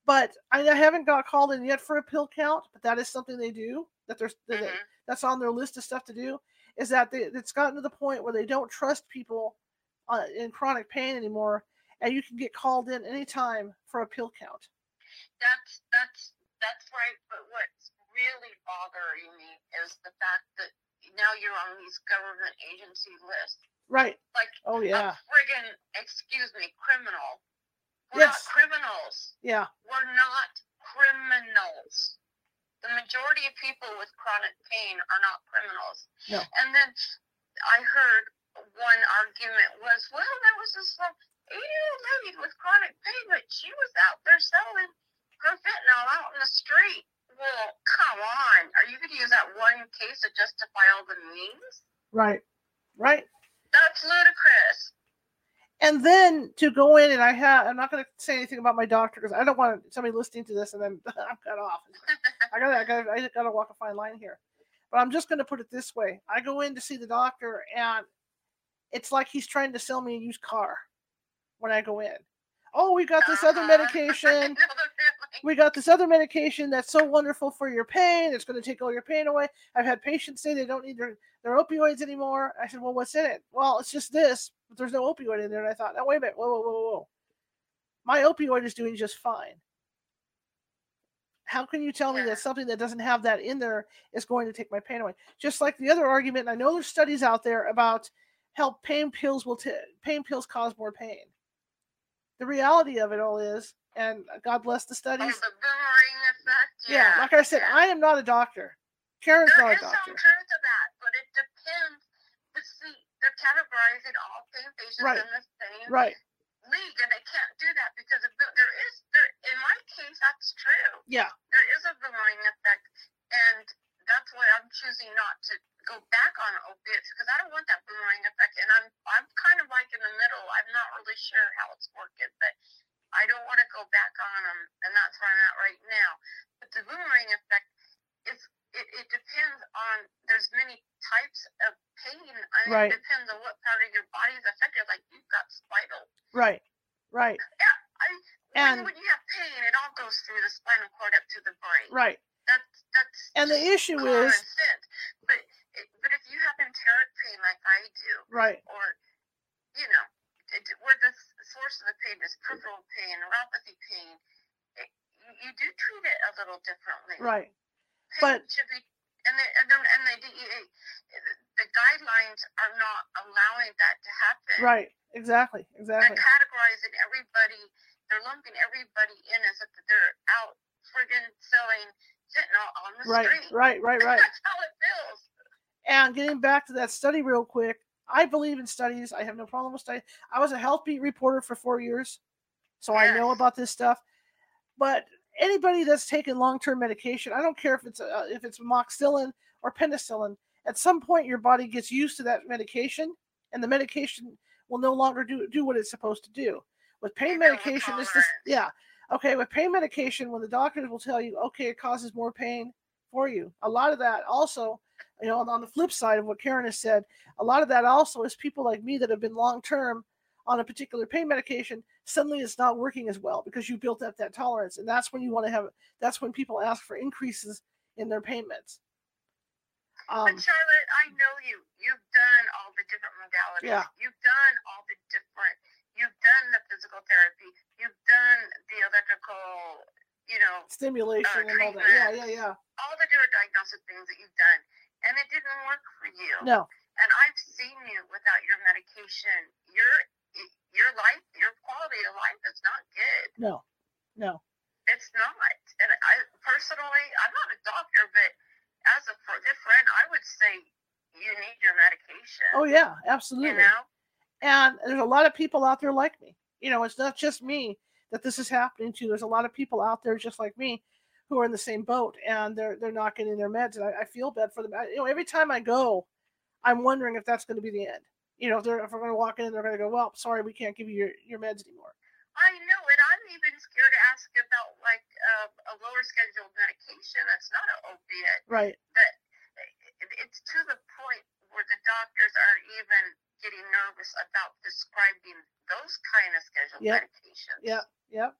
but I, I haven't got called in yet for a pill count. But that is something they do. That there's that, Mhm. that's on their list of stuff to do. Is that they, it's gotten to the point where they don't trust people uh, in chronic pain anymore, and you can get called in anytime for a pill count. That's that's that's right. But what's really bothering me is the fact that now you're on these government agency lists. Right. Like Oh yeah. a friggin' excuse me, criminal. We're Yes. not criminals. Yeah. We're not criminals. The majority of people with chronic pain are not criminals. No. And then I heard one argument was, well, there was this little 80 year old lady with chronic pain, but she was out there selling her fentanyl out in the street. Well, come on. Are you going to use that one case to justify all the means? Right. Right. That's ludicrous. And then to go in and I have I'm not going to say anything about my doctor because I don't want somebody listening to this and then I'm cut off. I gotta, I gotta, I gotta walk a fine line here. But I'm just gonna put it this way: I go in to see the doctor, and it's like he's trying to sell me a used car when I go in. Oh, we got this other medication. I know the feeling. We got this other medication that's so wonderful for your pain. It's going to take all your pain away. I've had patients say they don't need their, their opioids anymore. I said, well, what's in it? Well, it's just this, but there's no opioid in there. And I thought, no, wait a minute. Whoa, whoa, whoa, whoa. My opioid is doing just fine. How can you tell me that something that doesn't have that in there is going to take my pain away? Just like the other argument, I know there's studies out there about how pain pills will t- pain pills cause more pain. The reality of it all is, and uh, God bless the studies. the boomerang effect. Yeah, like I said, yeah. I am not a doctor. Caren's There not a is some doctor. truth to that, but it depends. But see, they're categorizing all pain patients Right. in the same Right. league, and they can't do that because of, there is there. In my case, that's true. Yeah. There is a boomerang effect, and that's why I'm choosing not to go back on opiates because I don't want that boomerang effect. And I'm I'm kind of like in the middle. I'm not really sure how it's working, but I don't want to go back on them, and that's where I'm at right now. But the boomerang effect is it, it depends on there's many types of pain. I mean, Right. It depends on what part of your body is affected. Like you've got spinal. Right. Right. I And- when, when you have pain, it all goes through the spinal cord up to the brain. Right. That's that's And the issue is sense. But but if you have enteric pain like I do, right, or you know, it- where the source of the pain is peripheral pain, neuropathy pain, it, you, you do treat it a little differently. right. Pain But- should be, and the and the, and the DEA, the guidelines are not allowing that to happen. Right, exactly, Exactly. They're categorizing everybody. They're lumping everybody in as if they're out friggin' selling fentanyl on the Right, street. right, right, right. That's how it feels. And getting back to that study real quick, I believe in studies. I have no problem with studies. I was a health beat reporter for four years, so I know about this stuff. But anybody that's taken long-term medication, I don't care if it's uh, if it's amoxicillin or penicillin, at some point your body gets used to that medication, and the medication will no longer do do what it's supposed to do. With pain You build a medication, it's just yeah. Okay, with pain medication, when the doctors will tell you, okay, it causes more pain for you. A lot of that also, you know, on the flip side of what Caren has said, a lot of that also is people like me that have been long term on a particular pain medication. Suddenly, it's not working as well because you built up that tolerance, and that's when you want to have. That's when people ask for increases in their payments. Um, but Charlotte, I know you. You've done all the different modalities. Yeah. You've done all the different. You've done the physical therapy. You've done the electrical. You know, stimulation uh, and all that. Yeah, yeah, yeah. all the different diagnostic things that you've done, and it didn't work for you. No, And I've seen you without your medication. Your your life, your quality of life is not good. no, no. It's not. And I personally, I'm not a doctor, but as a good friend, I would say you need your medication. Oh yeah, You absolutely. know, and there's a lot of people out there like me you know it's not just me that this is happening to. There's a lot of people out there just like me who are in the same boat and they're they're not getting their meds. And i, I feel bad for them. I, you know every time i go i'm wondering if that's going to be the end. You know if they're if we're going to walk in and they're going to go well sorry we can't give you your, your meds anymore. I know it. I'm even scared to ask about like uh, a lower scheduled medication that's not an opiate. right. That it's to the point where the doctors are even getting nervous about prescribing those kind of scheduled Yep. medications. yep yep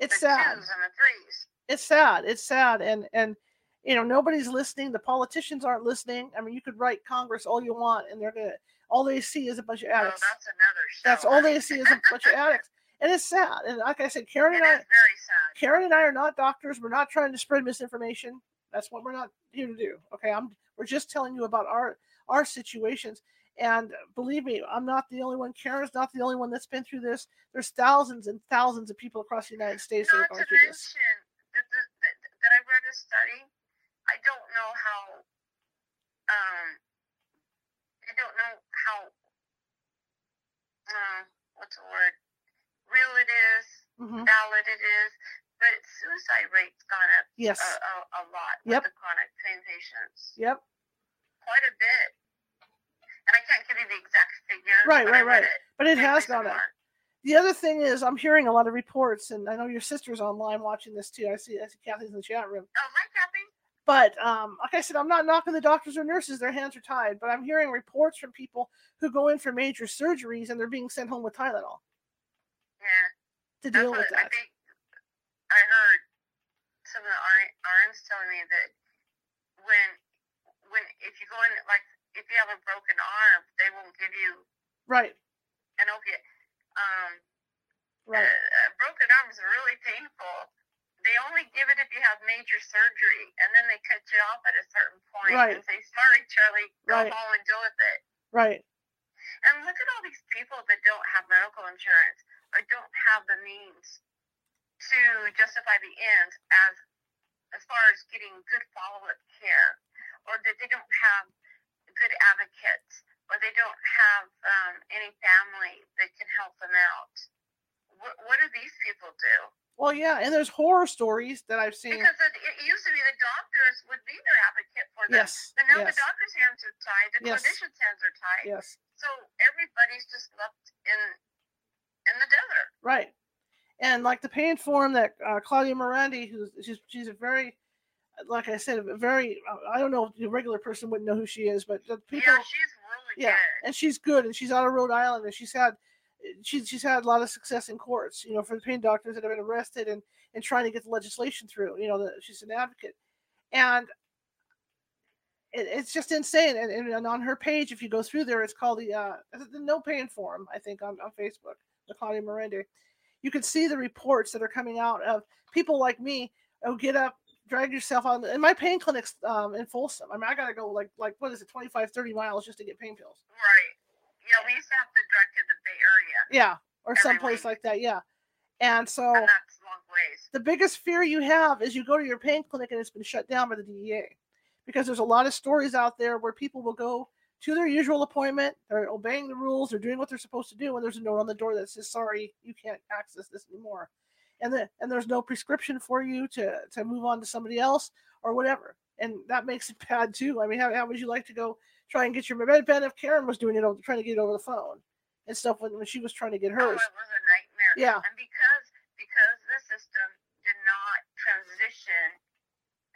it's the sad twos and the threes. it's sad it's sad and and you know nobody's listening the politicians aren't listening i mean you could write congress all you want and they're gonna all they see is a bunch of Oh, addicts that's another show. That's all they see is a bunch of addicts, and it's sad. And like I said, Caren It and I, very sad. Caren and I are not doctors. We're not trying to spread misinformation. That's what we're not here to do. Okay, I'm. We're just telling you about our our situations. And believe me, I'm not the only one. Caren's not the only one that's been through this. There's thousands and thousands of people across the United States that are going to through this. mention that, that, that, that I read a study. I don't know how. Um, I don't know how. Uh, what's the word? Real it is, hmm valid it is, but suicide rate's gone up Yes. a, a, a lot Yep. with the chronic pain patients. Yep. Quite a bit. And I can't give you the exact figure. Right, right, right. It But it has gone up. The other thing is, I'm hearing a lot of reports, and I know your sister's online watching this too. I see, I see Kathy's in the chat room. Oh, hi, Kathy. But um, like I said, I'm not knocking the doctors or nurses; their hands are tied. But I'm hearing reports from people who go in for major surgeries and they're being sent home with Tylenol Yeah. to deal with I that. think. I heard some of the RNs telling me that when when if you go in like if you have a broken arm, they won't give you Right, an opiate. Um, right, uh, a broken arm is really painful. They only give it if you have major surgery, and then they cut you off at a certain point Right. and say, "Sorry, Charlie, go Right. home and deal with it." right. And look at all these people that don't have medical insurance or don't have the means to justify the ends as as far as getting good follow-up care, or that they don't have good advocates, or they don't have um, any family that can help them out. What, what do these people do? Well, yeah, and there's horror stories that I've seen. Because it, it used to be the doctors would be their advocate for them. Yes, But now yes, the doctors' hands are tied, the Yes. clinicians' hands are tied. yes, So everybody's just left in in the desert. right. And like the pain form that uh, Claudia Merandi, who's she's she's a very, like I said, very I don't know, the regular person wouldn't know who she is, but the people. yeah, she's really yeah good. and she's good and she's out of rhode island and she's had she's she's had a lot of success in courts you know for the pain doctors that have been arrested and and trying to get the legislation through you know the, she's an advocate and it, it's just insane. And, and, and on her page, if you go through there, it's called the uh, the No Pain Forum, I think, on, on Facebook, the Claudia Merandi. You can see the reports that are coming out of people like me who get up, drag yourself on. And my pain clinic's um, in Folsom. I mean, I got to go like, like what is it, 25, 30 miles just to get pain pills. Right. Yeah, we used to have to drive to the Bay Area. Yeah, or someplace week. like that. Yeah. And so And that's long ways. the biggest fear you have is you go to your pain clinic and it's been shut down by the DEA because there's a lot of stories out there where people will go to their usual appointment, they're obeying the rules, they're doing what they're supposed to do, and there's a note on the door that says, "Sorry, you can't access this anymore," and then and there's no prescription for you to to move on to somebody else or whatever, and that makes it bad too. I mean, how, how would you like to go try and get your med Ben if Caren was doing it, over, trying to get it over the phone and stuff when, when she was trying to get hers Oh, it was a nightmare. Yeah. And because because the system did not transition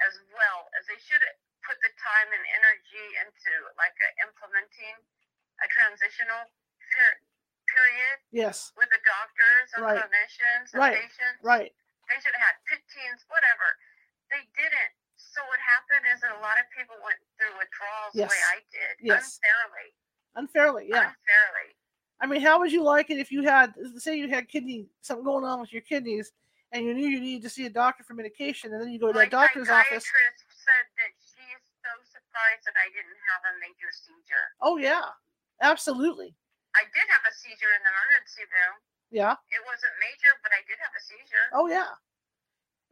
as well as they should have put the time and energy into like implementing a transitional period Yes, with the doctors and Right. clinicians and Right. patients. right. They should have had 15s, whatever. They didn't. So what happened is that a lot of people went through withdrawals the way I did, Yes. unfairly. Unfairly, yeah. Unfairly. I mean, how would you like it if you had, say, you had kidney something going on with your kidneys, and you knew you needed to see a doctor for medication, and then you go to My that doctor's office. said that she is so surprised that I didn't have a major seizure. Oh yeah, absolutely, I did have a seizure in the emergency room. yeah. It wasn't major, but I did have a seizure. Oh yeah.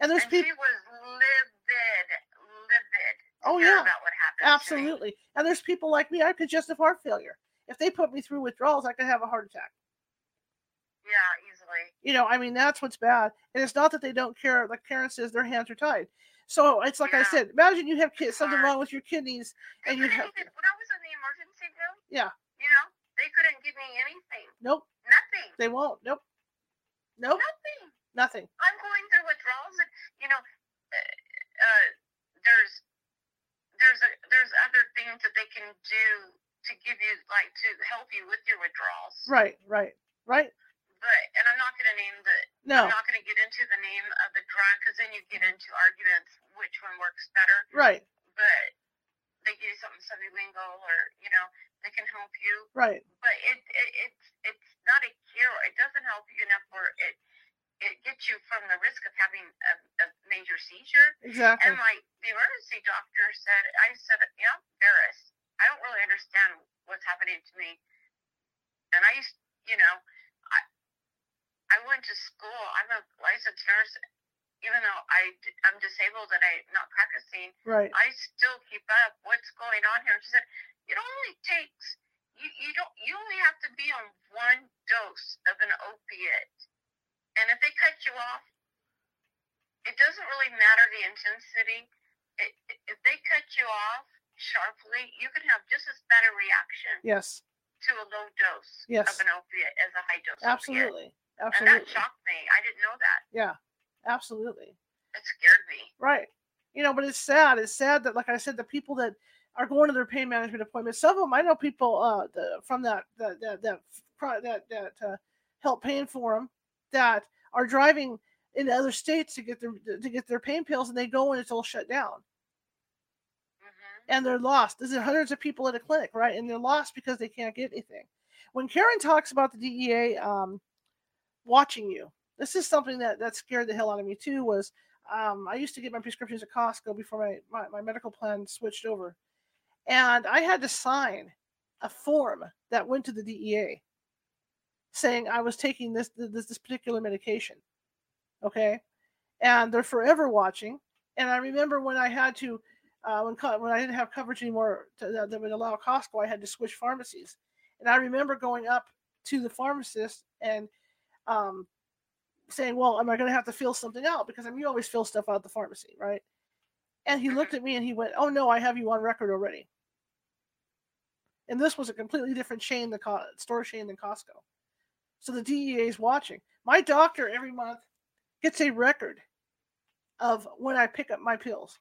And there's people. she was livid, livid. Oh, yeah. About what happened. to me. Absolutely. And there's people like me. I have congestive heart failure. If they put me through withdrawals, I could have a heart attack. Yeah, easily. You know, I mean, that's what's bad. And it's not that they don't care. Like Caren says, their hands are tied. So it's like I said. Imagine you have ki- something wrong with your kidneys, And you have when I was in the emergency room, Yeah. you know, they couldn't give me anything. nope. Nothing. They won't. Nope. Nope. Nothing. Nothing. I'm going through withdrawals, and you know, uh, uh, there's there's a, there's other things that they can do to give you like to help you with your withdrawals. Right. Right. Right. But and I'm not going to name the No. I'm not going to get into the name of the drug because then you get into arguments which one works better. Right. But they give you something sublingual or you know they can help you. Right. But it, it it's it's not a cure. It doesn't help you enough where it it gets you from the risk of having a, a major seizure. Exactly. And like the emergency doctor said, I said, you know, embarrassed. I don't really understand what's happening to me. And I used, you know, I I went to school. I'm a licensed nurse. Even though I I'm disabled and I'm not practicing, Right. I still keep up what's going on here. She said, it only takes you, you don't you only have to be on one dose of an opiate. And if they cut you off, it doesn't really matter the intensity. It, if they cut you off sharply, you can have just as bad a reaction Yes. to a low dose Yes. of an opiate as a high dose opiate. Absolutely. And that shocked me. I didn't know that. Yeah. Absolutely. It scared me. Right. You know, but it's sad. It's sad that, like I said, the people that are going to their pain management appointments, some of them, I know people uh, the, from that that that that that, that uh, help paying for them that are driving in other states to get their to get their pain pills, and they go and it's all shut down, hmm and they're lost. There's hundreds of people at a clinic, right? And they're lost because they can't get anything. When Caren talks about the DEA um, watching you, this is something that that scared the hell out of me too. Was um, I used to get my prescriptions at Costco before my, my, my medical plan switched over. And I had to sign a form that went to the DEA saying I was taking this this, this particular medication. Okay. And they're forever watching. And I remember when I had to, uh, when, when I didn't have coverage anymore to, that, that would allow Costco, I had to switch pharmacies. And I remember going up to the pharmacist and um, saying, "Well, am I going to have to fill something out? Because I mean, you always fill stuff out at the pharmacy, right?" And he looked at me and he went, "Oh no, I have you on record already." And this was a completely different chain, the Co- store chain than Costco. So the DEA is watching. My doctor every month gets a record of when I pick up my pills.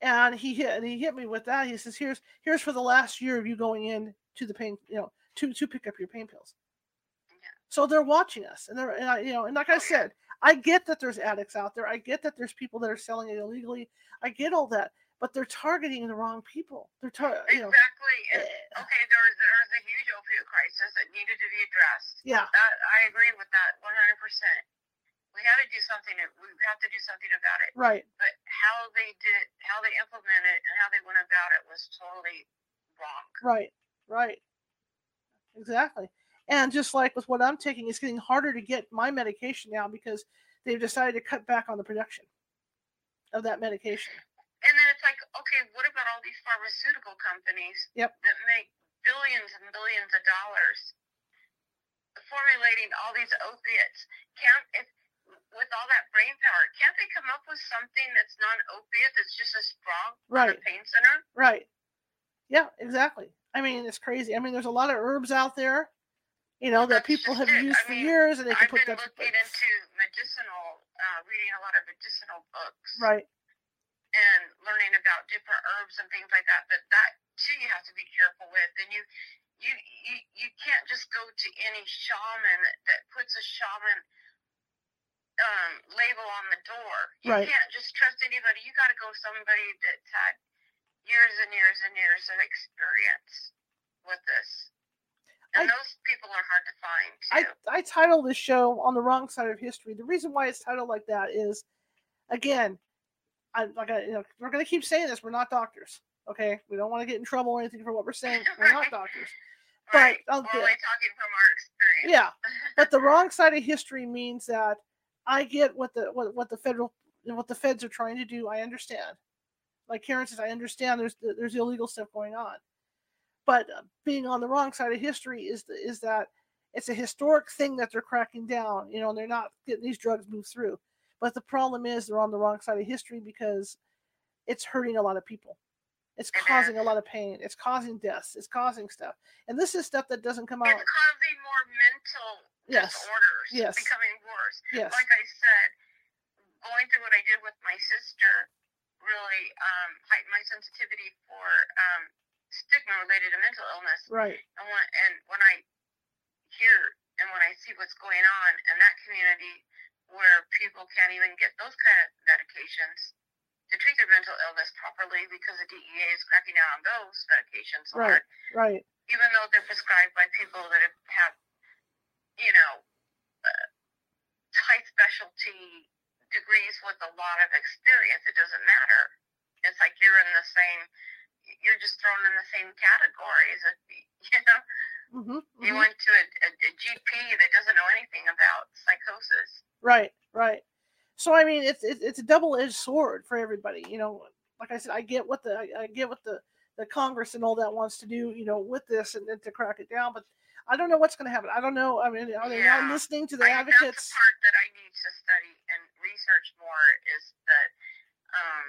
And he hit and he hit me with that. He says, "Here's here's for the last year of you going in to the pain, you know, to to pick up your pain pills." So they're watching us, and they're and I, you know, and like I said, I get that there's addicts out there. I get that there's people that are selling it illegally. I get all that, but they're targeting the wrong people. They're tar- you know, Exactly. Eh, okay, there was, there was a huge opioid crisis that needed to be addressed. yeah, That I agree with that 100%. We have to do something. We have to do something about it. right. But how they did, how they implemented it, and how they went about it was totally wrong. Right, right. Exactly. And just like with what I'm taking, it's getting harder to get my medication now because they've decided to cut back on the production of that medication. And then it's like, okay, what about all these pharmaceutical companies Yep. that make billions and billions of dollars formulating all these opiates? Can't if with all that brain power, can't they come up with something that's non-opiate that's just as strong on Right. pain center? Right. Yeah, exactly. I mean, it's crazy. I mean, there's a lot of herbs out there, you know, that people have used I for mean, years and they can I've put been that. looking into medicinal, uh, reading a lot of medicinal books. Right. and learning about different herbs and things like that. But that too, you have to be careful with. And you, you, you, you can't just go to any shaman that puts a shaman um, label on the door. You Right. can't just trust anybody. You got to go somebody that's had years and years and years of experience with this. And I- those people are hard to find too. I I titled this show on the wrong side of history. The reason why it's titled like that is, again, I like I, you know, we're going to keep saying this. We're not doctors, okay? We don't want to get in trouble or anything for what we're saying. We're not doctors. right. but, okay. only talking from our experience. Yeah, but the wrong side of history means that I get what the what, what the federal what the feds are trying to do. I understand. Like Caren says, I understand there's there's illegal stuff going on, but uh, being on the wrong side of history is the, is that it's a historic thing that they're cracking down. You know, and they're not getting these drugs moved through. But the problem is they're on the wrong side of history because it's hurting a lot of people. It's causing a lot of pain. It's causing deaths. It's causing stuff. And this is stuff that doesn't come out. It's causing more mental Yes. disorders. Yes. Becoming worse. Yes. Like I said, going through what I did with my sister really um, heightened my sensitivity for um, stigma related to mental illness. Right. And when, and when I hear and when I see what's going on in that community where people can't even get those kind of medications to treat their mental illness properly because the DEA is cracking down on those medications Right. hard Right. even though they're prescribed by people that have, have you know, uh, high specialty degrees with a lot of experience, it doesn't matter. It's like you're in the same, you're just thrown in the same category as if, you know, hmm you went to a, a, a GP that doesn't know anything about psychosis. Right, right. So I mean, it's it's, it's a double edged sword for everybody. You know, like I said, I get what the I, I get what the the Congress and all that wants to do. You know, with this and, and to crack it down, but I don't know what's going to happen. I don't know. I mean, are they not listening to the I, advocates? That's the part that I need to study and research more is the um,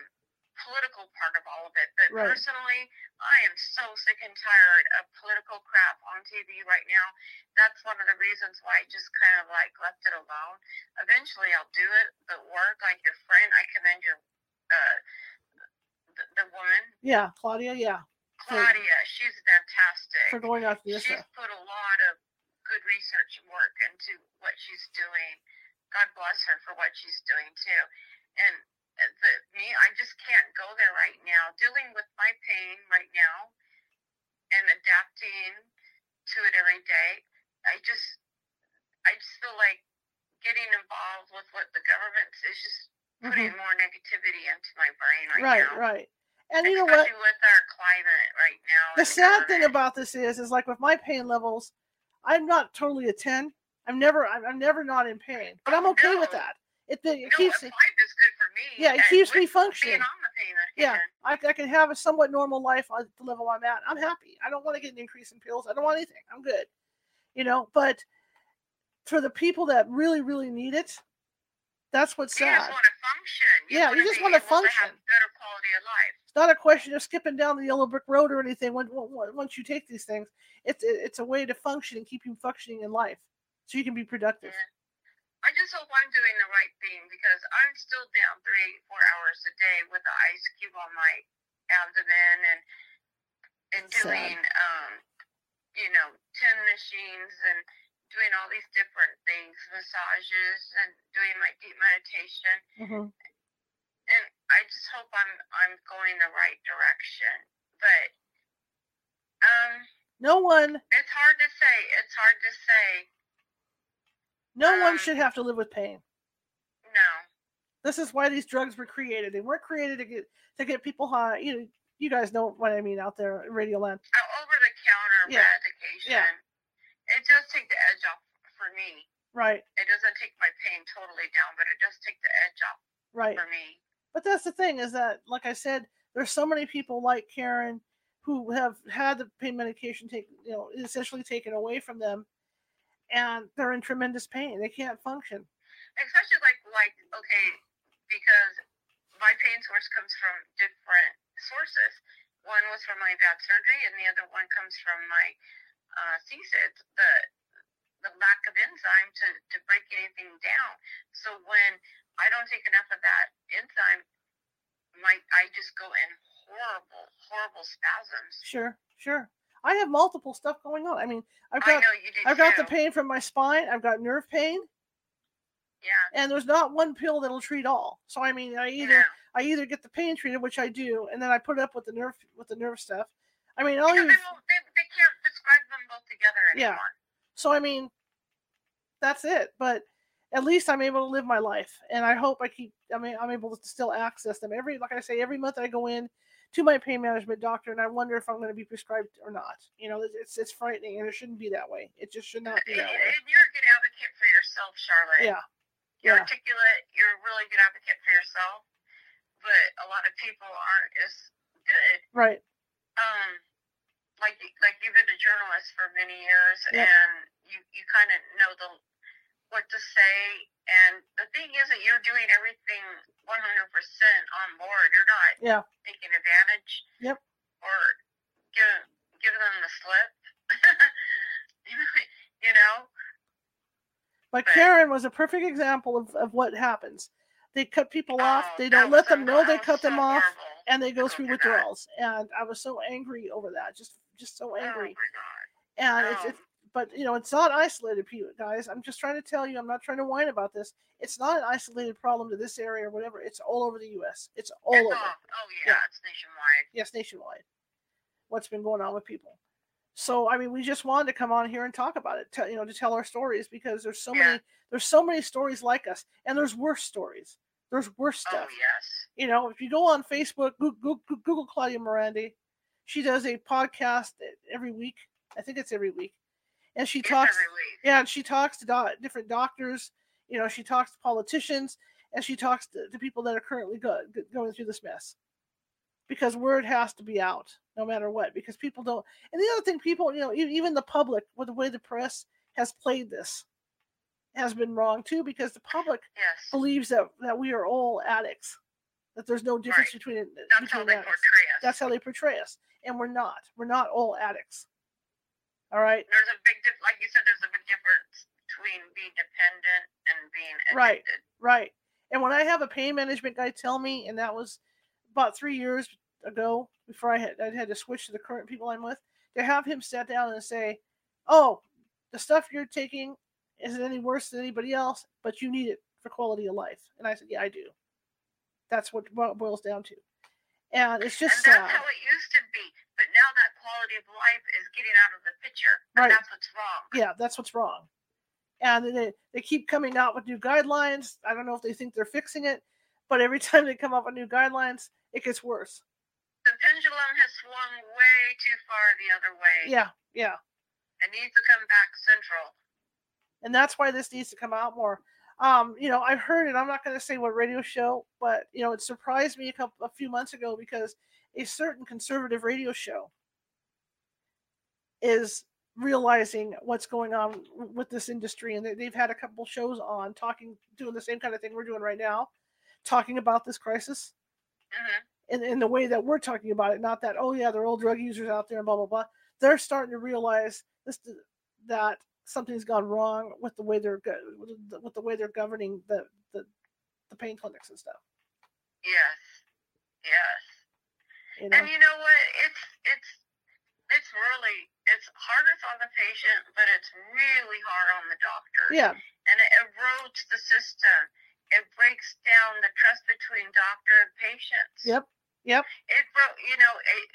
political part of all of it. But Right. personally, I am so sick and tired of political crap on TV right now. That's one of the reasons why I just kind of like left it alone. Eventually, I'll do it, but work like your friend. I commend your uh, the, the woman Yeah, Claudia. Yeah, For- Claudia. She's fantastic for going after this. she's put a lot of good research and work into what she's doing. God bless her for what she's doing too. And the, me, I just can't go there right now. Dealing with my pain right now and adapting to it every day. I just, I just feel like getting involved with what the government is just putting mm-hmm. more negativity into my brain right, Right, now. right. right. And you know what? Especially with our climate right now. The sad thing about this is, is like with my pain levels, I'm not totally a ten. I'm never, I'm, I'm never not in pain, but I'm okay with that. It, it no, keeps me. is good me. Yeah, it keeps me functioning. Being on the pain Yeah. I, I can have a somewhat normal life at the level I'm at. I'm happy. I don't want to get an increase in pills. I don't want anything. I'm good. You know, but for the people that really, really need it, that's what's You just sad. want to function. Yeah, you just able To function. have better quality of life. It's not a question of skipping down the yellow brick road or anything. When, once you take these things, it's it's a way to function and keep you functioning in life, so you can be productive. Yeah. I just hope I'm doing the right thing because I'm still down three, four hours a day with the ice cube on my abdomen and and Sad. doing um, you know, ten machines and doing all these different things, massages and doing my deep meditation. hmm And I just hope I'm I'm going the right direction. But um No one, it's hard to say. It's hard to say. No one should have to live with pain. No. This is why these drugs were created. They weren't created to get to get people high. You know, you guys know what I mean out there in Radio Land. Oh, over the counter Yeah. medication. Yeah. It does take the edge off for me. Right, It doesn't take my pain totally down, but it does take the edge off right. for me. But that's the thing is that, like I said, there's so many people like Caren who have had the pain medication taken, you know, essentially taken away from them, and they're in tremendous pain. They can't function. especially like like okay because my pain source comes from different sources one was from my bad surgery and the other one comes from my uh CSID, the the lack of enzyme to to break anything down so when i don't take enough of that enzyme my i just go in horrible horrible spasms Sure, sure. I have multiple stuff going on. I mean, I've got I've got the pain from my spine. I've got nerve pain, yeah and there's not one pill that'll treat all. So I mean, I either know. I either get the pain treated, which I do, and then I put it up with the nerve with the nerve stuff. I mean, Because they, they, they can't describe them both together anymore. Yeah. So I mean, that's it. But at least I'm able to live my life, and I hope I keep. I mean, I'm able to still access them every. Like I say, every month I go in to my pain management doctor, and I wonder if I'm going to be prescribed or not. You know, it's it's frightening, and it shouldn't be that way. It just should not be And, that way. and you're a good advocate for yourself, Charlotte. Yeah, You're yeah. articulate. You're a really good advocate for yourself. But a lot of people aren't as good. right. Um, like like you've been a journalist for many years, Yep. and you you kind of know the what to say. And the thing is that you're doing everything 100% on board. You're not Yeah. taking advantage. Yep. Or giving giving them the slip. you know. But But- Caren was a perfect example of, of what happens. They cut people oh, off. Oh, They don't let them know they cut them so off, horrible. and they go Oh, through withdrawals. And I was so angry over that. Just just so Oh angry. my god. And it's, Oh. it's but you know it's not isolated, people, guys. I'm just trying to tell you. I'm not trying to whine about this. It's not an isolated problem to this area or whatever. It's all over the U.S. It's all It's over. all- oh yeah, Yeah. it's nationwide. Yes, nationwide. What's been going on with people? So I mean, we just wanted to come on here and talk about it. Tell, you know, to tell our stories because there's so Yeah. many. There's so many stories like us, and there's worse stories. There's worse stuff. Oh stuff. yes. you know, if you go on Facebook, Google, Google Claudia Merandi, she does a podcast every week. I think it's every week, and she talks. Yeah, and she talks to doc- different doctors. You know, she talks to politicians, and she talks to, to people that are currently go- go- going through this mess. Because word has to be out, no matter what. Because people don't. And the other thing, people, you know, even the public, with the way the press has played this, has been wrong too. Because the public Yes. believes that that we are all addicts. That there's no difference Right. between That's how between they addicts. portray us. That's how they portray us, and we're not. We're not all addicts. All right. there's a big diff- like you said, there's a big difference between being dependent and being addicted. Right. Right. And when I have a pain management guy tell me, and that was about three years ago, before I had I had to switch to the current people I'm with, to have him sit down and say, "Oh, the stuff you're taking isn't any worse than anybody else, but you need it for quality of life." And I said, "Yeah, I do." That's what what it boils down to, and it's And just that's sad. how it used to be. But now that quality of life is getting out of the picture. And Right. that's what's wrong. yeah, that's what's wrong. And they, they keep coming out with new guidelines. I don't know if they think they're fixing it, but every time they come up with new guidelines, it gets worse. The pendulum has swung way too far the other way. Yeah, yeah. It needs to come back central. And that's why this needs to come out more. Um, you know, I've heard it. I'm not going to say what radio show, but you know, it surprised me a couple a few months ago because a certain conservative radio show is realizing what's going on with this industry and they, they've had a couple shows on talking doing the same kind of thing we're doing right now talking about this crisis hmm in, in the way that we're talking about it not that oh yeah they're all drug users out there and blah blah blah they're starting to realize this that something's gone wrong with the way they're go- with the, with the way they're governing the, the the pain clinics and stuff Yes. Yes. you know And you know what? It's it's it's really it's hardest on the patient, but it's really hard on the doctor. Yeah. And it erodes the system. It breaks down the trust between doctor and patients. Yep. Yep. It broke, you know, it,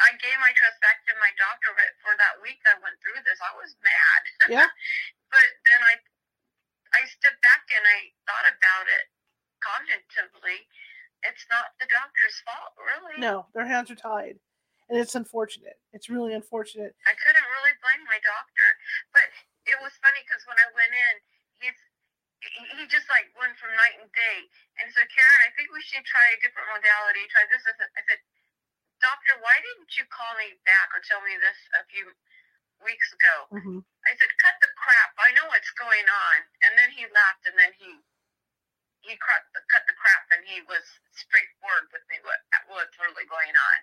I gave my trust back to my doctor, but for that week I went through this, I was mad. Yeah. but then I, I stepped back and I thought about it cognitively. It's not the doctor's fault, really. No, their hands are tied. And it's unfortunate. It's really unfortunate. I couldn't really blame my doctor, but it was funny because when I went in, he's he- just like went from night and day. And so Caren, I think we should try a different modality. Try this. I said, Doctor, why didn't you call me back or tell me this a few weeks ago? hmm I said, cut the crap. I know what's going on. And then he laughed, and then he he cut the, cut the crap, and he was straightforward with me what what's really going on.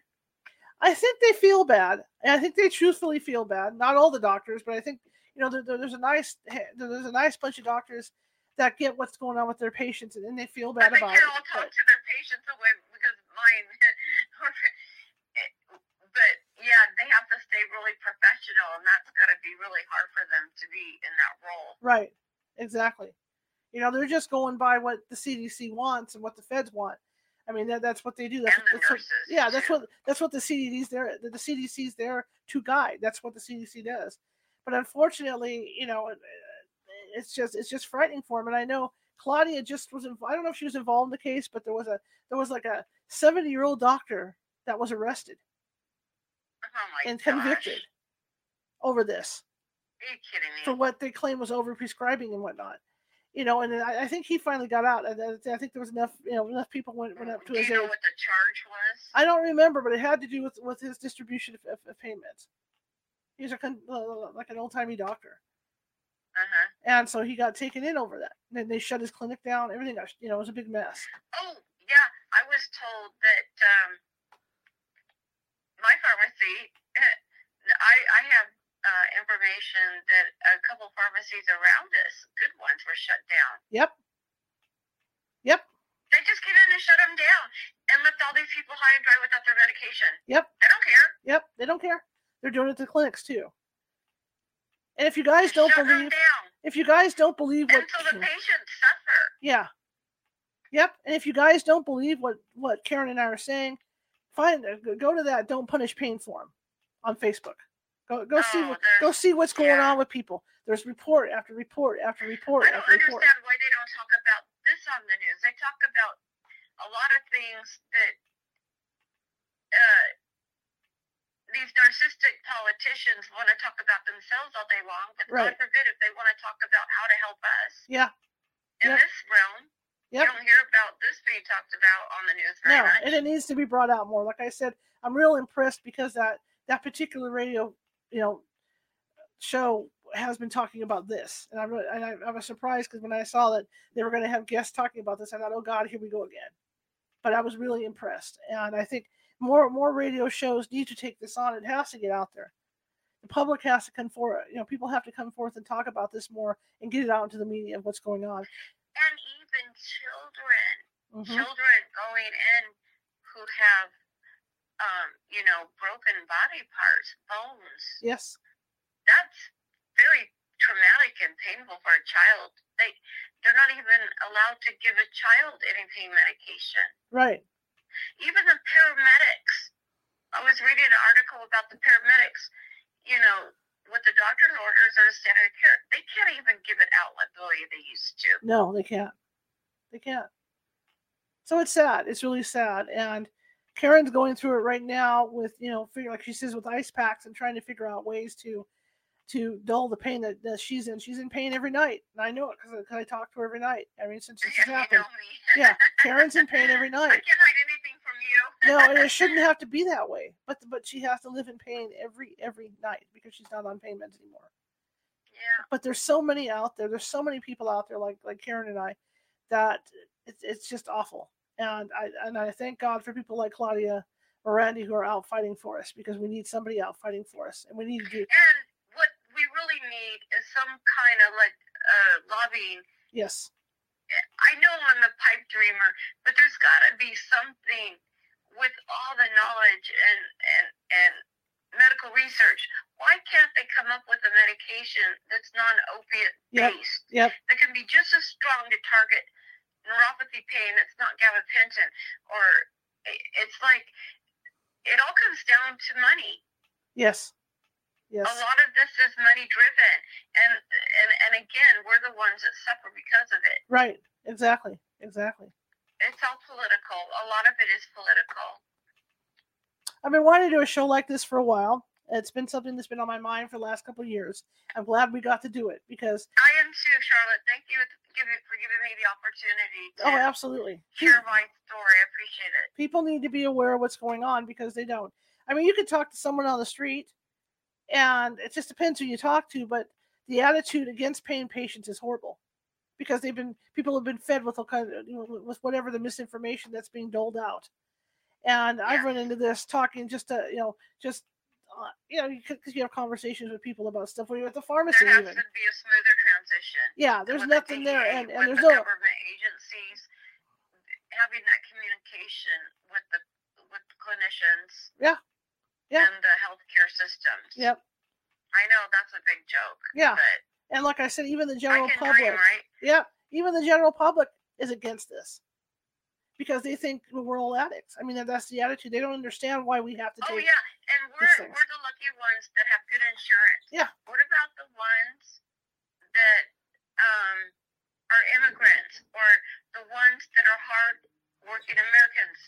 I think they feel bad. And I think they truthfully feel bad. Not all the doctors, but I think you know there, there- there's a nice eh, there's a nice bunch of doctors that get what's going on with their patients, and then they feel bad about they it. all talk But, to their patients away because mine. Eh, but yeah, they have to stay really professional, and that's got to be really hard for them to be in that role. right, exactly. You know, they're just going by what the CDC wants and what the feds want. I mean, that, that's what they do. That's, and the that's what, yeah, that's what that's what the CDC's there. The, the CDC's there to guide. That's what the CDC does. But unfortunately, you know, it's just it's just frightening for him. And I know Claudia just was. I don't know if she was involved in the case, but there was a there was like a seventy year old doctor that was arrested Oh my and gosh. convicted over this Are you kidding me? for what they claim was over prescribing and whatnot. You know, and I, I think he finally got out. I I think there was enough, you know, enough people went, went up to Do his you know what the charge was? I don't remember, but it had to do with with his distribution of, of, of payments. He's a uh, like an old timey doctor, Uh huh. and so he got taken in over that. And then they shut his clinic down. Everything got, you know, it was a big mess. Oh yeah, I was told that um, my pharmacy. I I have information that a couple pharmacies around us, good ones, were shut down. Yep. Yep. They just came in and shut them down and left all these people high and dry without their medication. Yep. I don't care. Yep. They don't care. They're doing it to clinics too. And if you guys don't shut believe, if you guys don't believe what, until the patients suffer. yeah, yep. And if you guys don't believe what what Caren and I are saying, find go- go to that "Don't Punish Pain" forum on Facebook. Go go see Oh, what, go see what's going yeah. on with people. There's report after report after report I don't after report. understand why they don't talk about this on the news. They talk about a lot of things that uh, these narcissistic politicians want to talk about themselves all day long, but Right. God forbid if they want to talk about how to help us Yeah. in Yep. this realm. Yep. You don't hear about this being talked about on the news very No, much. and it needs to be brought out more. Like I said, I'm real impressed because that that particular radio, you know, show has been talking about this, and I'm and I, I was surprised because when I saw that they were going to have guests talking about this, I thought, oh God, here we go again. But I was really impressed, and I think more more radio shows need to take this on. It has to get out there. The public has to come forward. You know, people have to come forth and talk about this more and get it out into the media of what's going on. and even children. Mhm. children going in who have, um, you know, broken body parts, bones. Yes. That's very traumatic and painful for a child. They they're not even allowed to give a child any pain medication. Right. Even the paramedics. I was reading an article about the paramedics. You know, what the doctor's orders or standard of care, they can't even give it out like the way they used to. No, they can't. They can't. So it's sad. It's really sad. And Caren's going through it right now with, you know, figure like she says with ice packs and trying to figure out ways to to dull the pain that, that she's in. She's in pain every night. And I know it because I talk to her every night. I mean, since this has happened. Yeah, Caren's in pain every night. I can't hide anything from you. No, and it shouldn't have to be that way. But but she has to live in pain every every night because she's not on pain meds anymore. Yeah. but there's so many out there. There's so many people out there like like Caren and I that it's it's just awful. And I and I thank God for people like Claudia Merandi who are out fighting for us because we need somebody out fighting for us, and we need to do And what we really need is some kind of like uh, lobbying. yes, I know I'm a pipe dreamer, but there's got to be something with all the knowledge and and and medical research. Why can't they come up with a medication that's non-opiate Yep, based yep. that can be just as strong to target neuropathy pain that's not gabapentin? Or it's like it all comes down to money. Yes. Yes. A lot of this is money driven, and and and again, we're the ones that suffer because of it. Right. Exactly. Exactly. It's all political. A lot of it is political. I've been wanting to do a show like this for a while. It's been something that's been on my mind for the last couple of years. I'm glad we got to do it because I am too, Charlotte. Thank you for giving me the opportunity to oh, absolutely. share my story. I appreciate it. people need to be aware of what's going on because they don't. I mean, you could talk to someone on the street, and it just depends who you talk to, but the attitude against pain patients is horrible because they've been people have been fed with all kind of you know, with whatever the misinformation that's being doled out. And I've run into this talking just to you know just uh, you know because you have conversations with people about stuff when you're at the pharmacy There has even. to be a smoother transition. Yeah, there's with the nothing there, and, and there's the no government agencies having that communication with the with the clinicians. Yeah. Yeah. And the healthcare systems. yep I know that's a big joke. Yeah. But and like I said, even the general public. dream, right? Yeah, even the general public is against this because they think we're all addicts. I mean, that's the attitude. They don't understand why we have to Oh take. yeah, and we're we're the lucky ones that have good insurance. Yeah. What about the ones that um are immigrants or the ones that are hard working Americans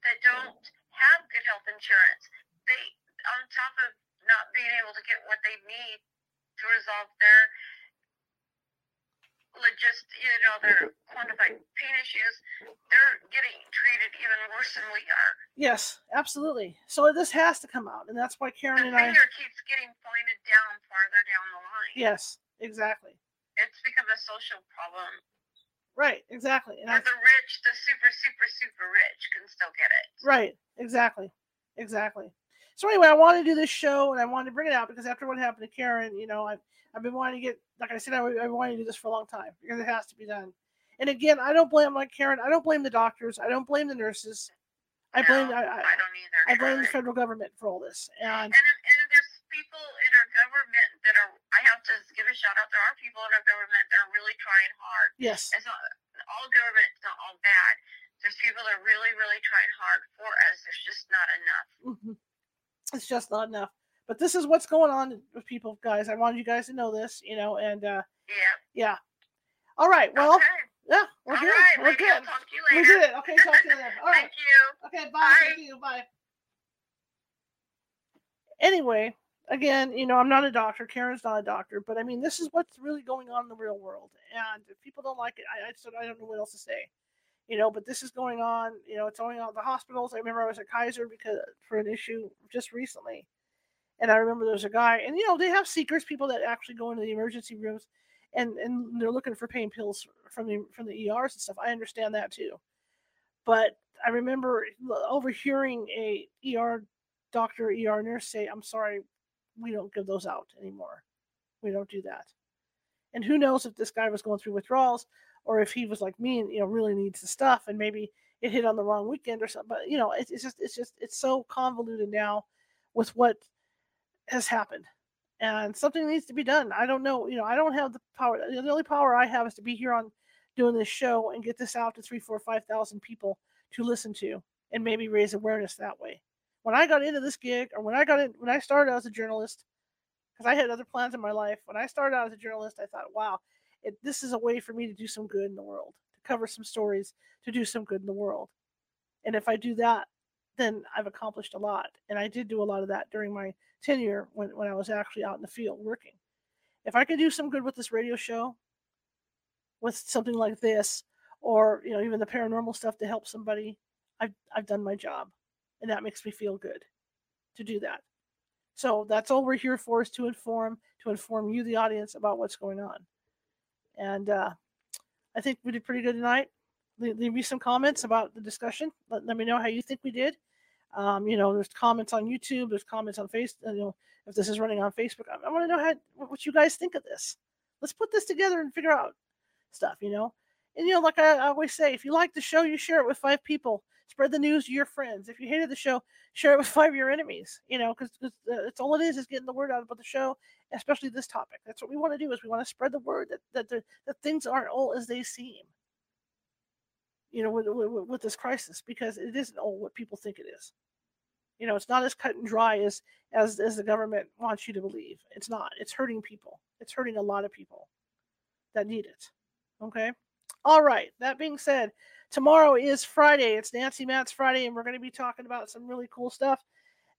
that don't have good health insurance? They on top of not being able to get what they need to resolve their logist you know, their pain issues, they're getting treated even worse than we are. Yes, absolutely. So this has to come out, and that's why Caren the and I. finger keeps getting pointed down farther down the line. Yes, exactly. It's become a social problem. Right, exactly. And I, the rich, the super, super, super rich can still get it. right, exactly, exactly. So anyway, I wanted to do this show, and I wanted to bring it out because after what happened to Caren, you know, I've I've been wanting to get, like I said, I, I've been wanting to do this for a long time because it has to be done. And again, I don't blame like Caren. I don't blame the doctors. I don't blame the nurses. I blame I, I, I don't either. I blame the federal government for all this. And And, and there's people in our government that are, I have to give a shout out. There are people in our government that are really trying hard. yes, It's not all government, it's not all bad. There's people that are really, really trying hard for us. There's just not enough. mhm. it's just not enough. But this is what's going on with people, guys. I wanted you guys to know this, you know, and uh Yeah. yeah. All right. Well, okay. Yeah, we're All good. right. We're good. talk to you We later. did it. Okay, talk to you later. All right. Thank you. Okay, bye. Bye. Thank you. Bye. Anyway, again, you know, I'm not a doctor. Caren's not a doctor, but I mean, this is what's really going on in the real world. And if people don't like it, I, I I don't know what else to say. You know, but this is going on. You know, it's going on at the hospitals. I remember I was at Kaiser because for an issue just recently, and I remember there's a guy, and you know, they have seekers, people that actually go into the emergency rooms, and and they're looking for pain pills from the from the ERs and stuff. I understand that too, but I remember overhearing a ER doctor, ER nurse say, "I'm sorry, we don't give those out anymore. We don't do that." And who knows if this guy was going through withdrawals or if he was like me and you know really needs the stuff and maybe it hit on the wrong weekend or something. But you know, it's, it's just it's just it's so convoluted now with what has happened. And something needs to be done. I don't know. You know, I don't have the power. The only power I have is to be here on doing this show and get this out to three, four, five thousand people to listen to and maybe raise awareness that way. When I got into this gig, or when I got in, when I started out as a journalist, because I had other plans in my life. When I started out as a journalist, I thought, wow, it, this is a way for me to do some good in the world, to cover some stories, to do some good in the world. And if I do that, then I've accomplished a lot. And I did do a lot of that during my tenure when, when I was actually out in the field working. If I could do some good with this radio show, with something like this, or you know, even the paranormal stuff to help somebody, I've I've done my job. And that makes me feel good to do that. So that's all we're here for is to inform, to inform you, the audience, about what's going on. And uh, I think we did pretty good tonight. Leave, leave me some comments about the discussion. Let, let me know how you think we did. Um, you know, there's comments on YouTube. There's comments on Facebook. You know, if this is running on Facebook, I, I want to know how what you guys think of this. Let's put this together and figure out stuff. You know, and you know, like I, I always say, if you like the show, you share it with five people. Spread the news to your friends. If you hated the show, share it with five of your enemies. You know, because it's all it is is getting the word out about the show, especially this topic. That's what we want to do. Is we want to spread the word that that the, that things aren't all as they seem. You know, with, with, with this crisis, because it isn't all what people think it is. You know, it's not as cut and dry as as as the government wants you to believe. It's not. It's hurting people. It's hurting a lot of people that need it. Okay. All right. That being said, tomorrow is Friday. It's Nancy Matt's Friday, and we're going to be talking about some really cool stuff.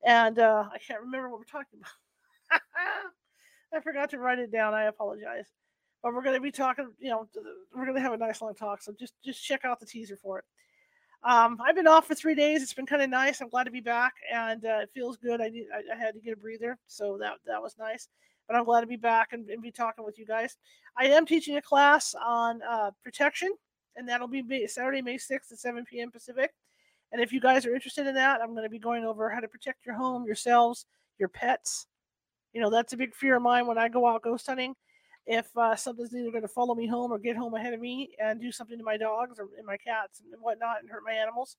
And uh, I can't remember what we're talking about. I forgot to write it down. I apologize. But we're going to be talking. You know, we're going to have a nice long talk. So just just check out the teaser for it. Um, I've been off for three days. It's been kind of nice. I'm glad to be back, and uh, it feels good. I, need, I, I had to get a breather, so that that was nice but I'm glad to be back and, and, be talking with you guys. I am teaching a class on uh, protection, and that'll be Saturday, May 6th at 7 p.m. Pacific. And if you guys are interested in that, I'm going to be going over how to protect your home, yourselves, your pets. You know, that's a big fear of mine when I go out ghost hunting. If uh, something's either going to follow me home or get home ahead of me and do something to my dogs or my cats and whatnot and hurt my animals.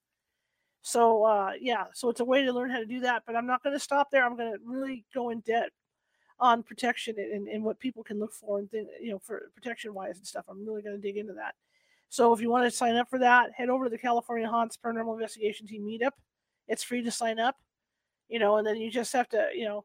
So, uh, yeah, so it's a way to learn how to do that. But I'm not going to stop there. I'm going to really go in depth on protection and, and what people can look for and think, you know, for protection wise and stuff. I'm really going to dig into that. So if you want to sign up for that, head over to the California Haunts Paranormal Investigation Team meetup. It's free to sign up, you know, and then you just have to, you know,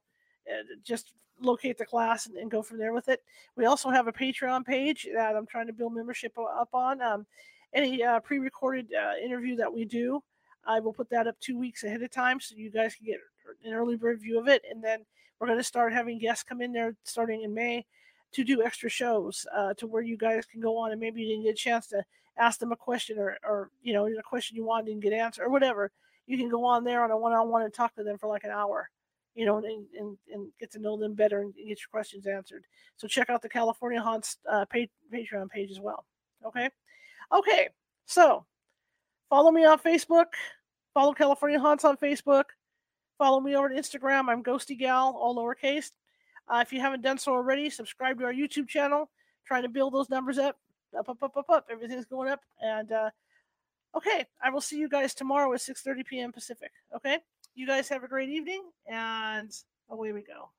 just locate the class and, and, go from there with it. We also have a Patreon page that I'm trying to build membership up on. Um, any uh, pre-recorded uh, interview that we do, I will put that up two weeks ahead of time so you guys can get an early bird view of it, and then we're going to start having guests come in there starting in May to do extra shows uh, to where you guys can go on and maybe you didn't get a chance to ask them a question or, or you know, a question you wanted didn't get answered or whatever. You can go on there on a one on one and talk to them for like an hour, you know, and, and, and get to know them better and get your questions answered. So check out the California Haunts uh, Patreon page as well. Okay. Okay. So follow me on Facebook. Follow California Haunts on Facebook. Follow me over to Instagram. I'm Ghosty Gal, all lowercase. Uh, if you haven't done so already, subscribe to our YouTube channel. Trying to build those numbers up, up, up, up, up, up. Everything's going up. And uh, okay, I will see you guys tomorrow at 6:30 p.m. Pacific. Okay, you guys have a great evening, and away we go.